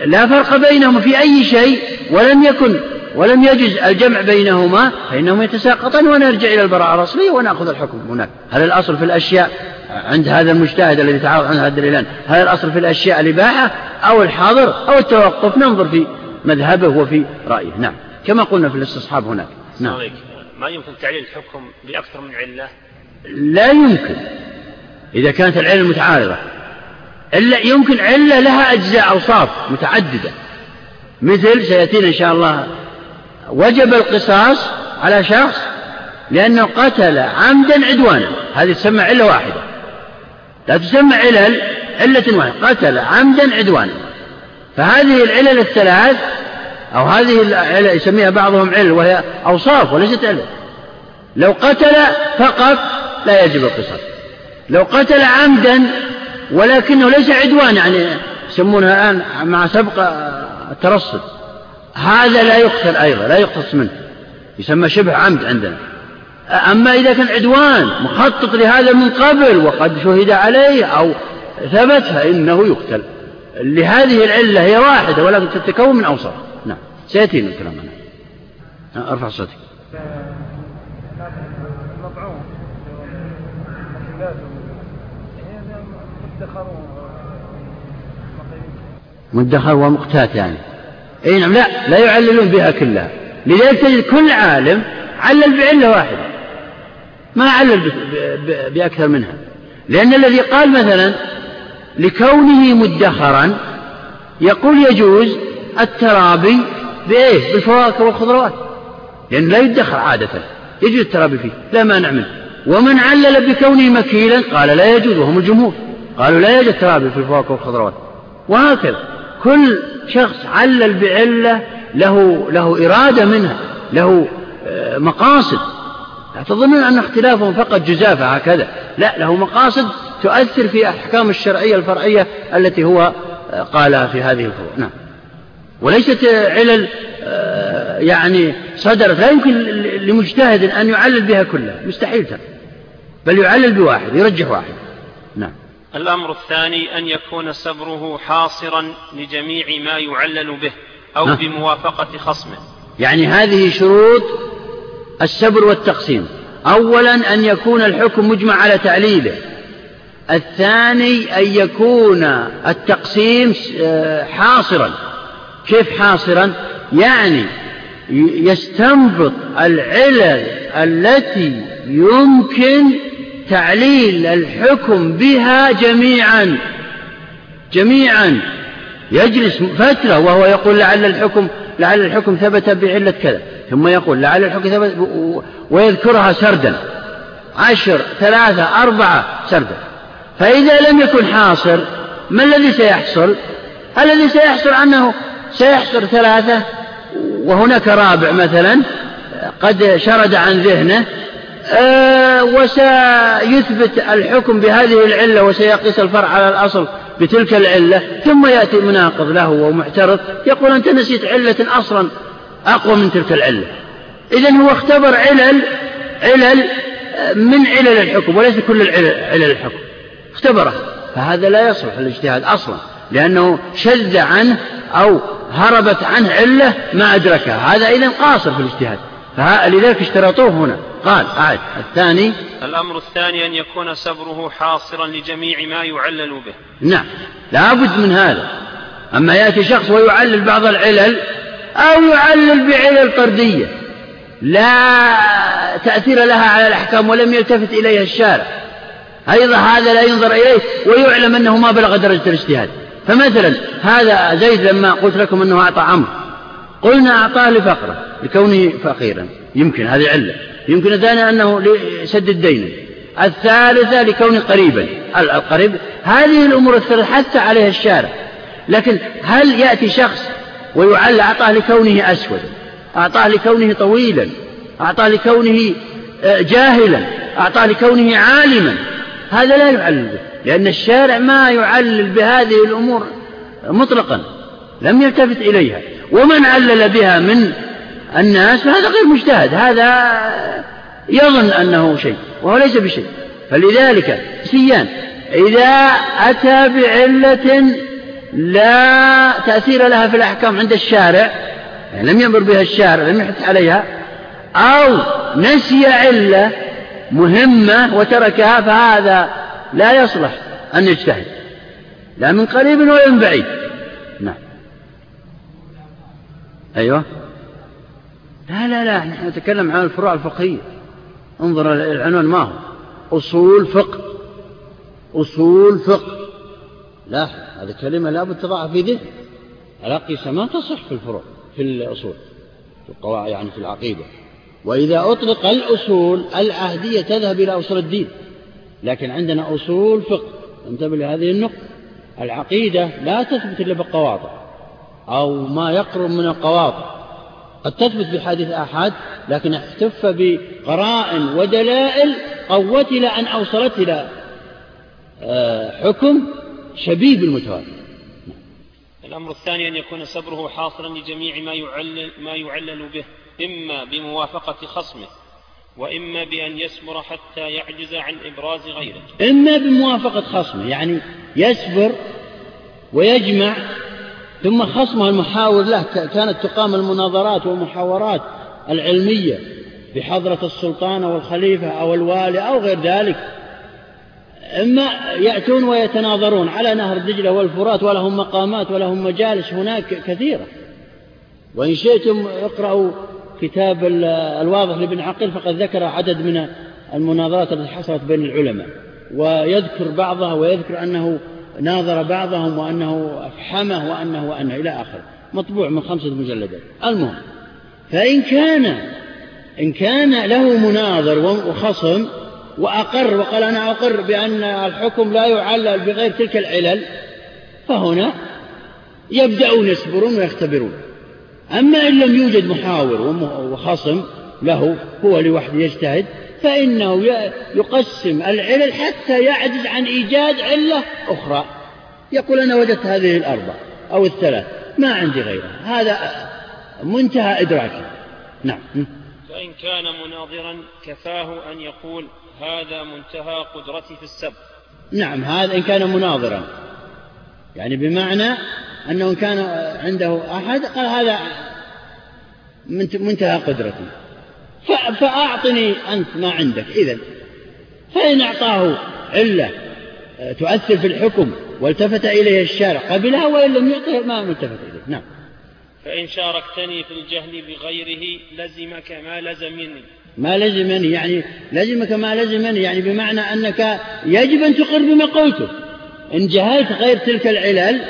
لا فرق بينهما في أي شيء ولم يكن ولم يجز الجمع بينهما فإنهما يتساقطان ونرجع إلى البراءة الأصلية ونأخذ الحكم هناك. هل الأصل في الأشياء؟ عند هذا المجتهد الذي تعارض عنه هذا الدليلان هل الأصل في الأشياء الإباحة أو الحظر أو التوقف؟ ننظر في مذهبه وفي رأيه. نعم. كما قلنا في الاستصحاب هناك. نعم. ما يمكن تعليل الحكم بأكثر من علة؟ لا يمكن. إذا كانت العلة متعارضة. إلا يمكن علة لها أجزاء أوصاف متعددة. مثل سيأتينا إن شاء الله وجب القصاص على شخص لأنه قتل عمدا عدوانا. هذه تسمى علة واحدة. لا تسمى علل علة واحدة. قتل عمدا عدوانا. فهذه العلل الثلاث أو هذه العلل يسميها بعضهم علل وهي أوصاف وليست علل. لو قتل فقط لا يجب القصاص. لو قتل عمدا ولكنه ليس عدوان يعني يسمونها الآن مع سبق الترصد. هذا لا يقتل أيضا لا يقتص منه. يسمى شبه عمد عندنا. أما إذا كان عدوان مخطط لهذا من قبل وقد شهد عليه أو ثبت فإنه يقتل. لهذه العلة هي واحدة ولكن تتكون من أوصاف نعم. سيأتينا الكلام عنها أرفع صوتك. مدخر ومقتات يعني. إي نعم لا لا يعللون بها كلها. لذلك تجد كل عالم علل بعلة واحدة ما علل بأكثر منها. لأن الذي قال مثلا لكونه مدخرا يقول يجوز الترابي بإيه بالفواكه والخضروات. لأن لا يدخر عادة. يجوز الترابي فيه. لا مانع منه. ومن علل بكونه مكيلا قال لا يجوز وهم الجمهور. قالوا لا يوجد ترابي في الفواكه والخضروات. وهكذا. كل شخص علل بعلة له له إرادة منها له مقاصد. لا تظنون أن اختلافهم فقط جزافة هكذا. لا له مقاصد تؤثر في أحكام الشرعية الفرعية التي هو آه، قالها في هذه الفروع. نعم. وليست علل آه، يعني صدرت. لا يمكن لمجتهد أن يعلل بها كلها. مستحيل بل يعلل بواحد يرجح واحد. نعم. الأمر الثاني أن يكون سبره حاصرا لجميع ما يعلل به أو ها؟ بموافقة خصمه. يعني هذه شروط السبر والتقسيم. أولا أن يكون الحكم مجمع على تعليله الثاني أن يكون التقسيم آه، حاصرا. كيف حاصرا؟ يعني يستنبط العلل التي يمكن تعليل الحكم بها جميعا. جميعا. يجلس فترة وهو يقول لعل الحكم لعل الحكم ثبت بعلة كذا. ثم يقول لعل الحكم ثبت ويذكرها سردا. عشر ثلاثة أربعة سردا. فإذا لم يكن حاصر ما الذي سيحصل؟ الذي سيحصل أنه سيحصر ثلاثة وهناك رابع مثلا قد شرد عن ذهنه آه، وسيثبت الحكم بهذه العلة وسيقيس الفرع على الأصل بتلك العلة ثم يأتي مناقض له ومعترض يقول أنت نسيت علة أصلا. أقوى من تلك العلة. إذا هو اختبر علل علل من علل الحكم وليس كل علل الحكم. اختبره. فهذا لا يصلح الاجتهاد أصلا لأنه شذ عنه أو هربت عنه علة ما أدركها. هذا إذا قاصر في الاجتهاد. فلذلك اشترطوه هنا. قال أعد الثاني الأمر الثاني أن يكون سبره حاصرا لجميع ما يعلل به. نعم لا بد من هذا. أما يأتي شخص ويعلل بعض العلل أو يعلل بعلل طردية لا تأثير لها على الأحكام ولم يلتفت إليها الشارع. أيضا هذا لا ينظر إليه ويعلم أنه ما بلغ درجة الاجتهاد. فمثلا هذا زيد لما قلت لكم أنه أعطى عمرو. قلنا أعطاه لفقره لكونه فقيرا. يمكن هذه علة. يمكن الثانية أنه لسد الدين. الثالثة لكونه قريبا. القريب. هذه الأمور الثلاثة حتى عليها الشارع. لكن هل يأتي شخص ويعل أعطاه لكونه أسود أعطاه لكونه طويلا أعطاه لكونه آه، جاهلا أعطاه لكونه عالما. هذا لا يعلل به لأن الشارع ما يعلل بهذه الأمور مطلقا لم يلتفت إليها. ومن علل بها من الناس فهذا غير مجتهد هذا يظن أنه شيء وهو ليس بشيء. فلذلك سيان إذا أتى بعلة لا تأثير لها في الأحكام عند الشارع يعني لم يمر بها الشارع لم يحث عليها أو نسي علة مهمة وتركها فهذا لا يصلح أن يجتهد. لا من قريب ولا من بعيد. نعم. أيوه. لا لا لا نحن نتكلم عن الفروع الفقهية. انظر العنوان ما هو؟ أصول فقه. أصول فقه. لا هذه كلمة لا بد تضعها في ذهن. الأقيسة ما تصح في الفروع في الأصول في القواعد يعني في العقيدة. وإذا أطلق الأصول العهدية تذهب إلى أصول الدين. لكن عندنا أصول فقه. انتبه لهذه النقطة. العقيدة لا تثبت إلا بالقواطع أو ما يقرب من القواطع. قد تثبت بحديث آحاد لكن احتف بقرائن ودلائل قوت إلى أن أوصلت إلى آه، حكم شبيه بالمتواتر. الأمر الثاني أن يكون سبره حاصلا لجميع ما يعلل, ما يعلل به إما بموافقة خصمه وإما بأن يسبر حتى يعجز عن إبراز غيره. إما بموافقة خصمه يعني يسبر ويجمع ثم خصمه المحاور له كانت تقام المناظرات والمحاورات العلمية بحضرة السلطان أو الخليفة أو الوالي أو غير ذلك. إما يأتون ويتناظرون على نهر دجلة والفرات ولهم مقامات ولهم مجالس هناك كثيرة. وإن شئتم اقرأوا كتاب الواضح لابن عقيل فقد ذكر عدد من المناظرات التي حصلت بين العلماء. ويذكر بعضها ويذكر أنه ناظر بعضهم وأنه أفحمه وأنه وأنه إلى آخره. مطبوع من خمسة مجلدات. المهم فإن كان إن كان له مناظر وخصم وأقر وقال أنا أقر بأن الحكم لا يعلل بغير تلك العلل فهنا يبدأون يصبرون ويختبرون. أما إن لم يوجد محاور وخصم له هو لوحده يجتهد فإنه يقسم العلل حتى يعجز عن إيجاد علة أخرى. يقول أنا وجدت هذه الأربع أو الثلاث ما عندي غيرها. هذا منتهى إدراكي نعم. فإن كان مناظرا كفاه أن يقول هذا منتهى قدرتي في السب. نعم هذا إن كان مناظرا. يعني بمعنى أنه إن كان عنده أحد قال هذا منتهى قدرتي. فأعطني أنت ما عندك. إذا فإن أعطاه علة آه، تؤثر في الحكم والتفت إليه الشارع قبلها وإن لم يعطه ما التفت إليه. نعم. فإن شاركتني في الجهل بغيره لزمك ما لزمني. ما لزمني يعني لزمك ما لزمني يعني بمعنى أنك يجب أن تقر بما قلته. إن جهلت غير تلك العلل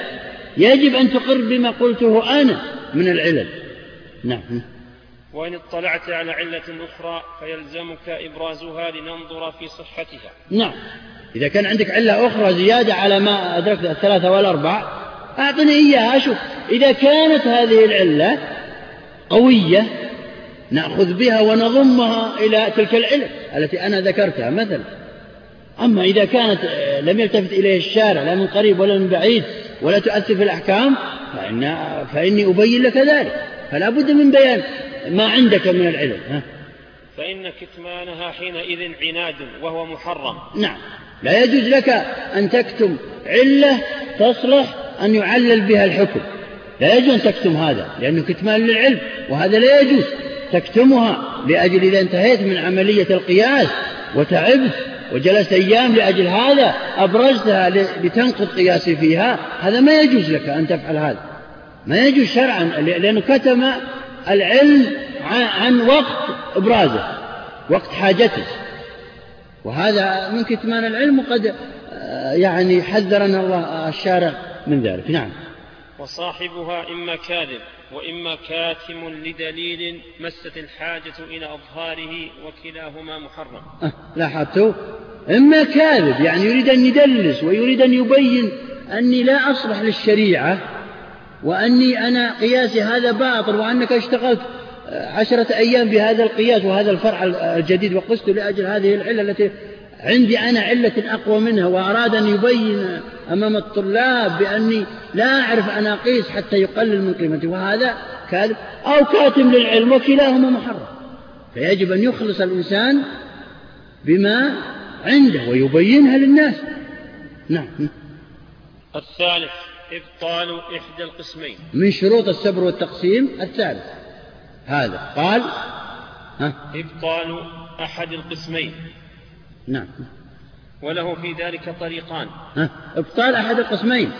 يجب أن تقر بما قلته أنا من العلل. نعم. وإن اطلعت على علة أخرى فيلزمك إبرازها لننظر في صحتها. نعم. إذا كان عندك علة أخرى زيادة على ما أدركت الثلاثة والأربع أعطني إياها. أشوف إذا كانت هذه العلة قوية نأخذ بها ونضمها إلى تلك العلة التي أنا ذكرتها مثلا. أما إذا كانت لم يلتفت إليه الشارع لا من قريب ولا من بعيد ولا تؤثر في الأحكام فإن فإني أبين لك ذلك. فلا بد من بيان ما عندك من العلم ها؟ فإن كتمانها حينئذ عناد وهو محرم. نعم. لا يجوز لك أن تكتم علة تصلح أن يعلل بها الحكم. لا يجوز أن تكتم هذا لأنه كتمان للعلم وهذا لا يجوز. تكتمها لأجل إذا انتهيت من عملية القياس وتعبت وجلست أيام لأجل هذا أبرزتها لتنقض قياسي فيها هذا ما يجوز لك أن تفعل هذا. ما يجوز شرعا لأنه كتم العلم عن وقت إبرازه وقت حاجته. وهذا من كتمان العلم وقد آه، يعني حذرنا الله الشارع من ذلك. نعم. وصاحبها إما كاذب. وإما كاتم لدليل مست الحاجة إلى أظهاره وكلاهما محرم. أه لاحظتوا؟ إما كاذب يعني يريد أن يدلس ويريد أن يبين أني لا أصلح للشريعة وأني أنا قياسي هذا باطل وأنك اشتغلت عشرة أيام بهذا القياس وهذا الفرع الجديد وقست لأجل هذه العلة التي عندي أنا علة أقوى منها وأراد أن يبين أمام الطلاب بأني لا أعرف أن أقيس حتى يقلل من قيمتي وهذا كاذب أو كاتم للعلم وكلاهما محرم. فيجب أن يخلص الإنسان بما عنده ويبينها للناس. نعم. الثالث إبطال إحدى القسمين. من شروط السبر والتقسيم الثالث. هذا قال ها؟ إبطال أحد القسمين. نعم. وله في ذلك طريقان. ها؟ إبطال أحد القسمين.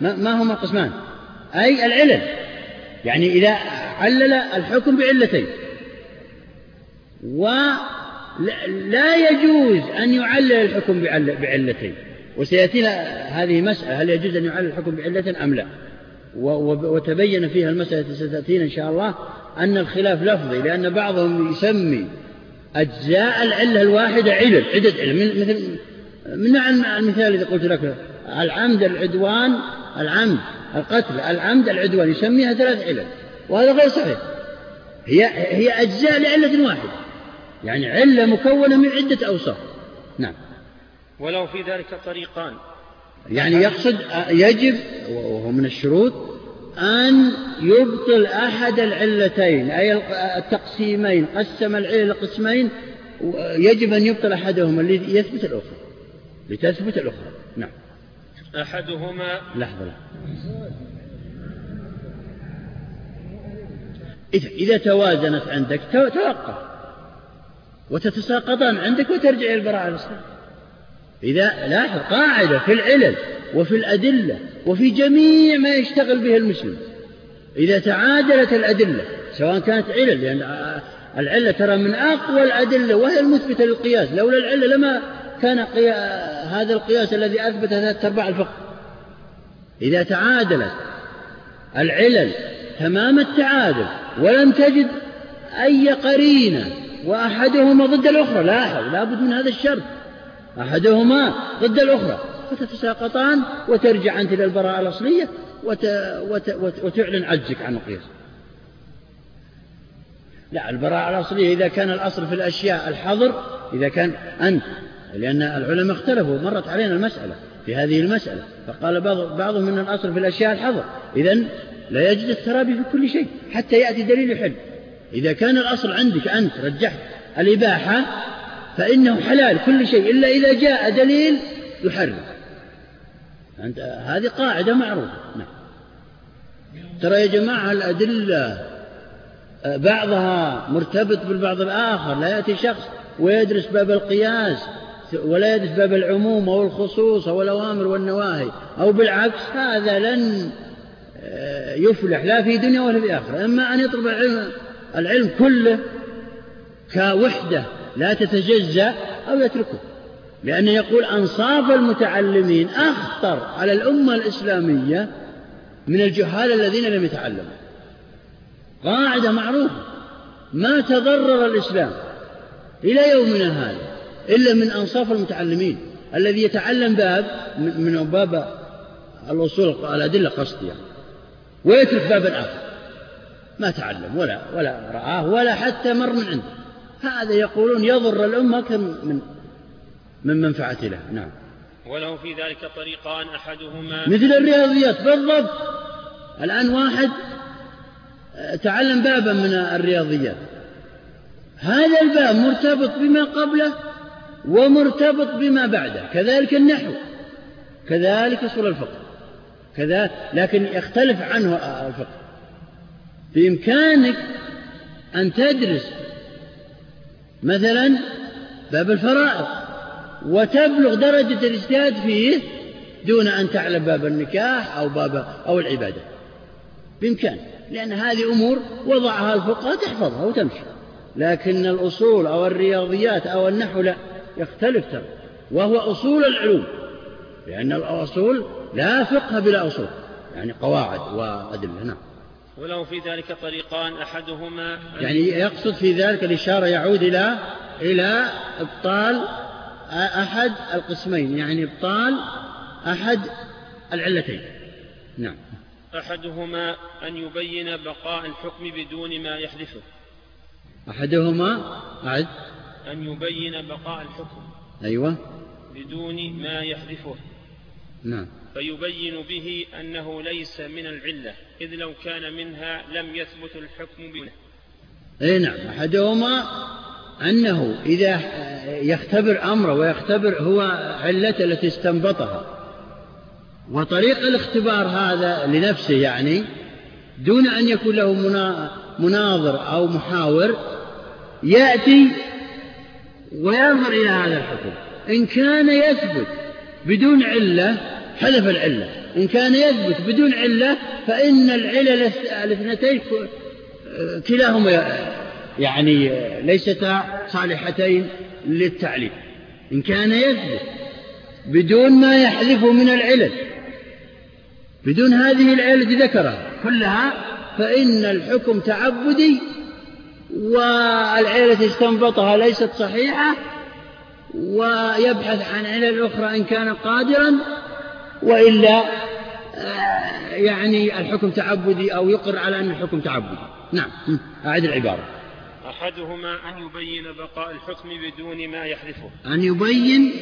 ما, ما هما القسمان أي العلل. يعني إذا علل الحكم بعلتين. ولا يجوز أن يعلل الحكم بعلتين. وسيأتينا هذه مسألة هل يجوز أن يعلل الحكم بعلة أم لا؟ وتبين فيها المسألة ستأتينا إن شاء الله أن الخلاف لفظي لأن بعضهم يسمي أجزاء العلة الواحدة علل عدة علل. مثل من المثال الذي قلت لك؟ العمد العدوان العمد القتل العمد العدوان يسميها ثلاث علل. وهذا غير صحيح. هي هي أجزاء لعلة واحدة. يعني علة مكونة من عدة أوصاف. نعم. ولو في ذلك طريقان. يعني يقصد يجب وهو من الشروط أن يبطل أحد العلتين أي التقسيمين قسم العلة قسمين يجب أن يبطل أحدهما اللي يثبت الأخرى. لتثبت الأخرى. نعم. أحدهما. لحظة لحظة. إذا إذا توازنت عندك توقف. وتتساقطان عندك وترجع إلى البراءة الأصلية. إذا لاحظ قاعدة في العلل. وفي الأدلة وفي جميع ما يشتغل به المسلم. إذا تعادلت الأدلة سواء كانت علل لأن العلة ترى من أقوى الأدلة وهي المثبتة للقياس. لولا العلة لما كان هذا القياس الذي أثبت ثلاثة أرباع الفقه. إذا تعادلت العلل تمام التعادل ولم تجد أي قرينة وأحدهما ضد الأخرى لاحظ لابد من هذا الشرط. أحدهما ضد الأخرى. فتتساقطان وترجع أنت إلى البراءة الأصلية وت... وت... وت... وتعلن عجزك عن القياس لا البراءة الأصلية إذا كان الأصل في الأشياء الحظر إذا كان أنت لأن العلماء اختلفوا مرت علينا المسألة في هذه المسألة فقال بعض بعضهم أن الأصل في الأشياء الحظر. إذا لا يجد الترابي في كل شيء حتى يأتي دليل يحل. إذا كان الأصل عندك أنت رجحت الإباحة فإنه حلال كل شيء إلا إذا جاء دليل يحرم. أنت هذه قاعدة معروفة. نعم. ترى يا جماعة الأدلة بعضها مرتبط بالبعض الآخر. لا يأتي شخص ويدرس باب القياس ولا يدرس باب العموم أو الخصوص أو الأوامر والنواهي أو بالعكس هذا لن آه، يفلح لا في دنيا ولا في آخرة. إما أن يطلب العلم, العلم كله كوحدة لا تتجزأ أو يتركه. لأنه يقول أنصاف المتعلمين أخطر على الأمة الإسلامية من الجهال الذين لم يتعلموا. قاعدة معروفة. ما تضرر الإسلام إلى يومنا هذا إلا من أنصاف المتعلمين. الذي يتعلم باب من باب الأصول الأدلة قصدي يعني. ويترك بابا آخر. ما تعلم ولا ولا رآه ولا حتى مر من عنده. هذا يقولون يضر الأمة أكثر من من منفعة له. نعم. وله في ذلك طريقان أحدهما مثل الرياضيات بالضبط. الآن واحد تعلم بابا من الرياضيات. هذا الباب مرتبط بما قبله ومرتبط بما بعده. كذلك النحو كذلك أصول الفقه كذا لكن يختلف عنه الفقه. بإمكانك أن تدرس مثلا باب الفرائض. وتبلغ درجة الاجتهاد فيه دون أن تعلم باب النكاح أو باب أو العبادة. بإمكانك لأن هذه أمور وضعها الفقهاء تحفظها وتمشي. لكن الأصول أو الرياضيات أو النحو لا يختلف ترى وهو أصول العلوم لأن الأصول لا فقه بلا أصول يعني قواعد وأدلة نعم. وله في ذلك طريقان أحدهما يعني يقصد في ذلك الإشارة يعود إلى إلى إبطال أحد القسمين يعني إبطال أحد العلتين. نعم. أحدهما أن يبين بقاء الحكم بدون ما يحذفه أحدهما أعد أن يبين بقاء الحكم أيوة. بدون ما يحذفه نعم. فيبين به أنه ليس من العلة إذ لو كان منها لم يثبت الحكم به أي نعم. أحدهما أنه إذا يختبر أمره ويختبر هو علته التي استنبطها. وطريق الاختبار هذا لنفسه يعني دون أن يكون له مناظر أو محاور يأتي وينظر إلى هذا الحكم. إن كان يثبت بدون علة حذف العلة. إن كان يثبت بدون علة فإن العلل الاثنتين كلاهما يعني ليستا صالحتين للتعليم. إن كان يثبت بدون ما يحذف من العلل بدون هذه العلة التي ذكرها كلها فإن الحكم تعبدي والعلة التي استنبطها ليست صحيحة ويبحث عن علل أخرى إن كان قادرا وإلا آه، يعني الحكم تعبدي أو يقر على أن الحكم تعبدي. نعم أعد العبارة. أحدهما أن يبين بقاء الحكم بدون ما يحذفه أن يبين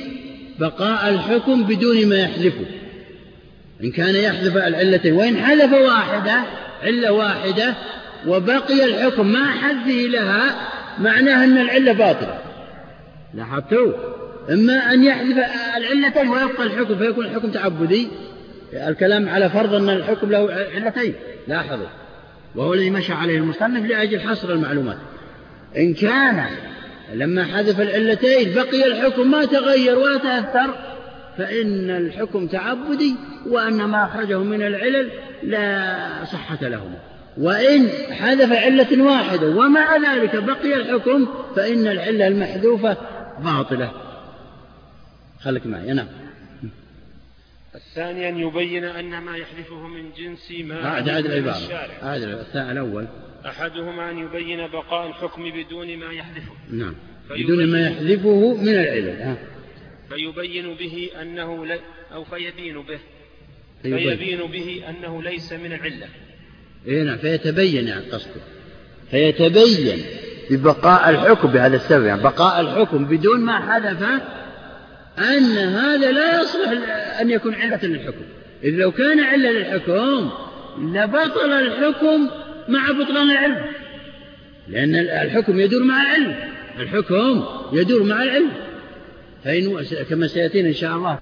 بقاء الحكم بدون ما يحذفه إن كان يحذف العلتين وإن حذف واحدة علة واحدة وبقي الحكم مع حذفه لها معناه أن العلة باطلة. لاحظتوا؟ إما أن يحذف العلتين ويبقى الحكم فيكون الحكم تعبدي. الكلام على فرض أن الحكم له علتين. لاحظوا. وهو الذي مشى عليه المصنف لأجل حصر المعلومات. إن كان لما حذف العلتين بقي الحكم ما تغير ولا تأثر فإن الحكم تعبدي وأن ما أخرجه من العلل لا صحة له وإن حذف علة واحدة ومع ذلك بقي الحكم فإن العلة المحذوفة باطلة. خليك معي نعم الثاني أن يبين أن ما يحذفه من جنس ما عاد من العبارة. الشارع. عاد الأول. أحدهما أن يبين بقاء الحكم بدون ما يحذفه نعم. بدون ما يحذفه من العلل ها. فيبين به أنه لي أو فيبين به. فيبين. فيبين به أنه ليس من العلة. إيه نعم. فيتبين يعني قصده. فيتبين ببقاء الحكم بهذا السبب يعني بقاء الحكم بدون ما حدث أن هذا لا يصلح أن يكون علة للحكم. إذ لو كان علة للحكم لبطل الحكم مع بطلان العلم. لأن الحكم يدور مع العلم. الحكم يدور مع العلم. فإن كما سيأتينا إن شاء الله.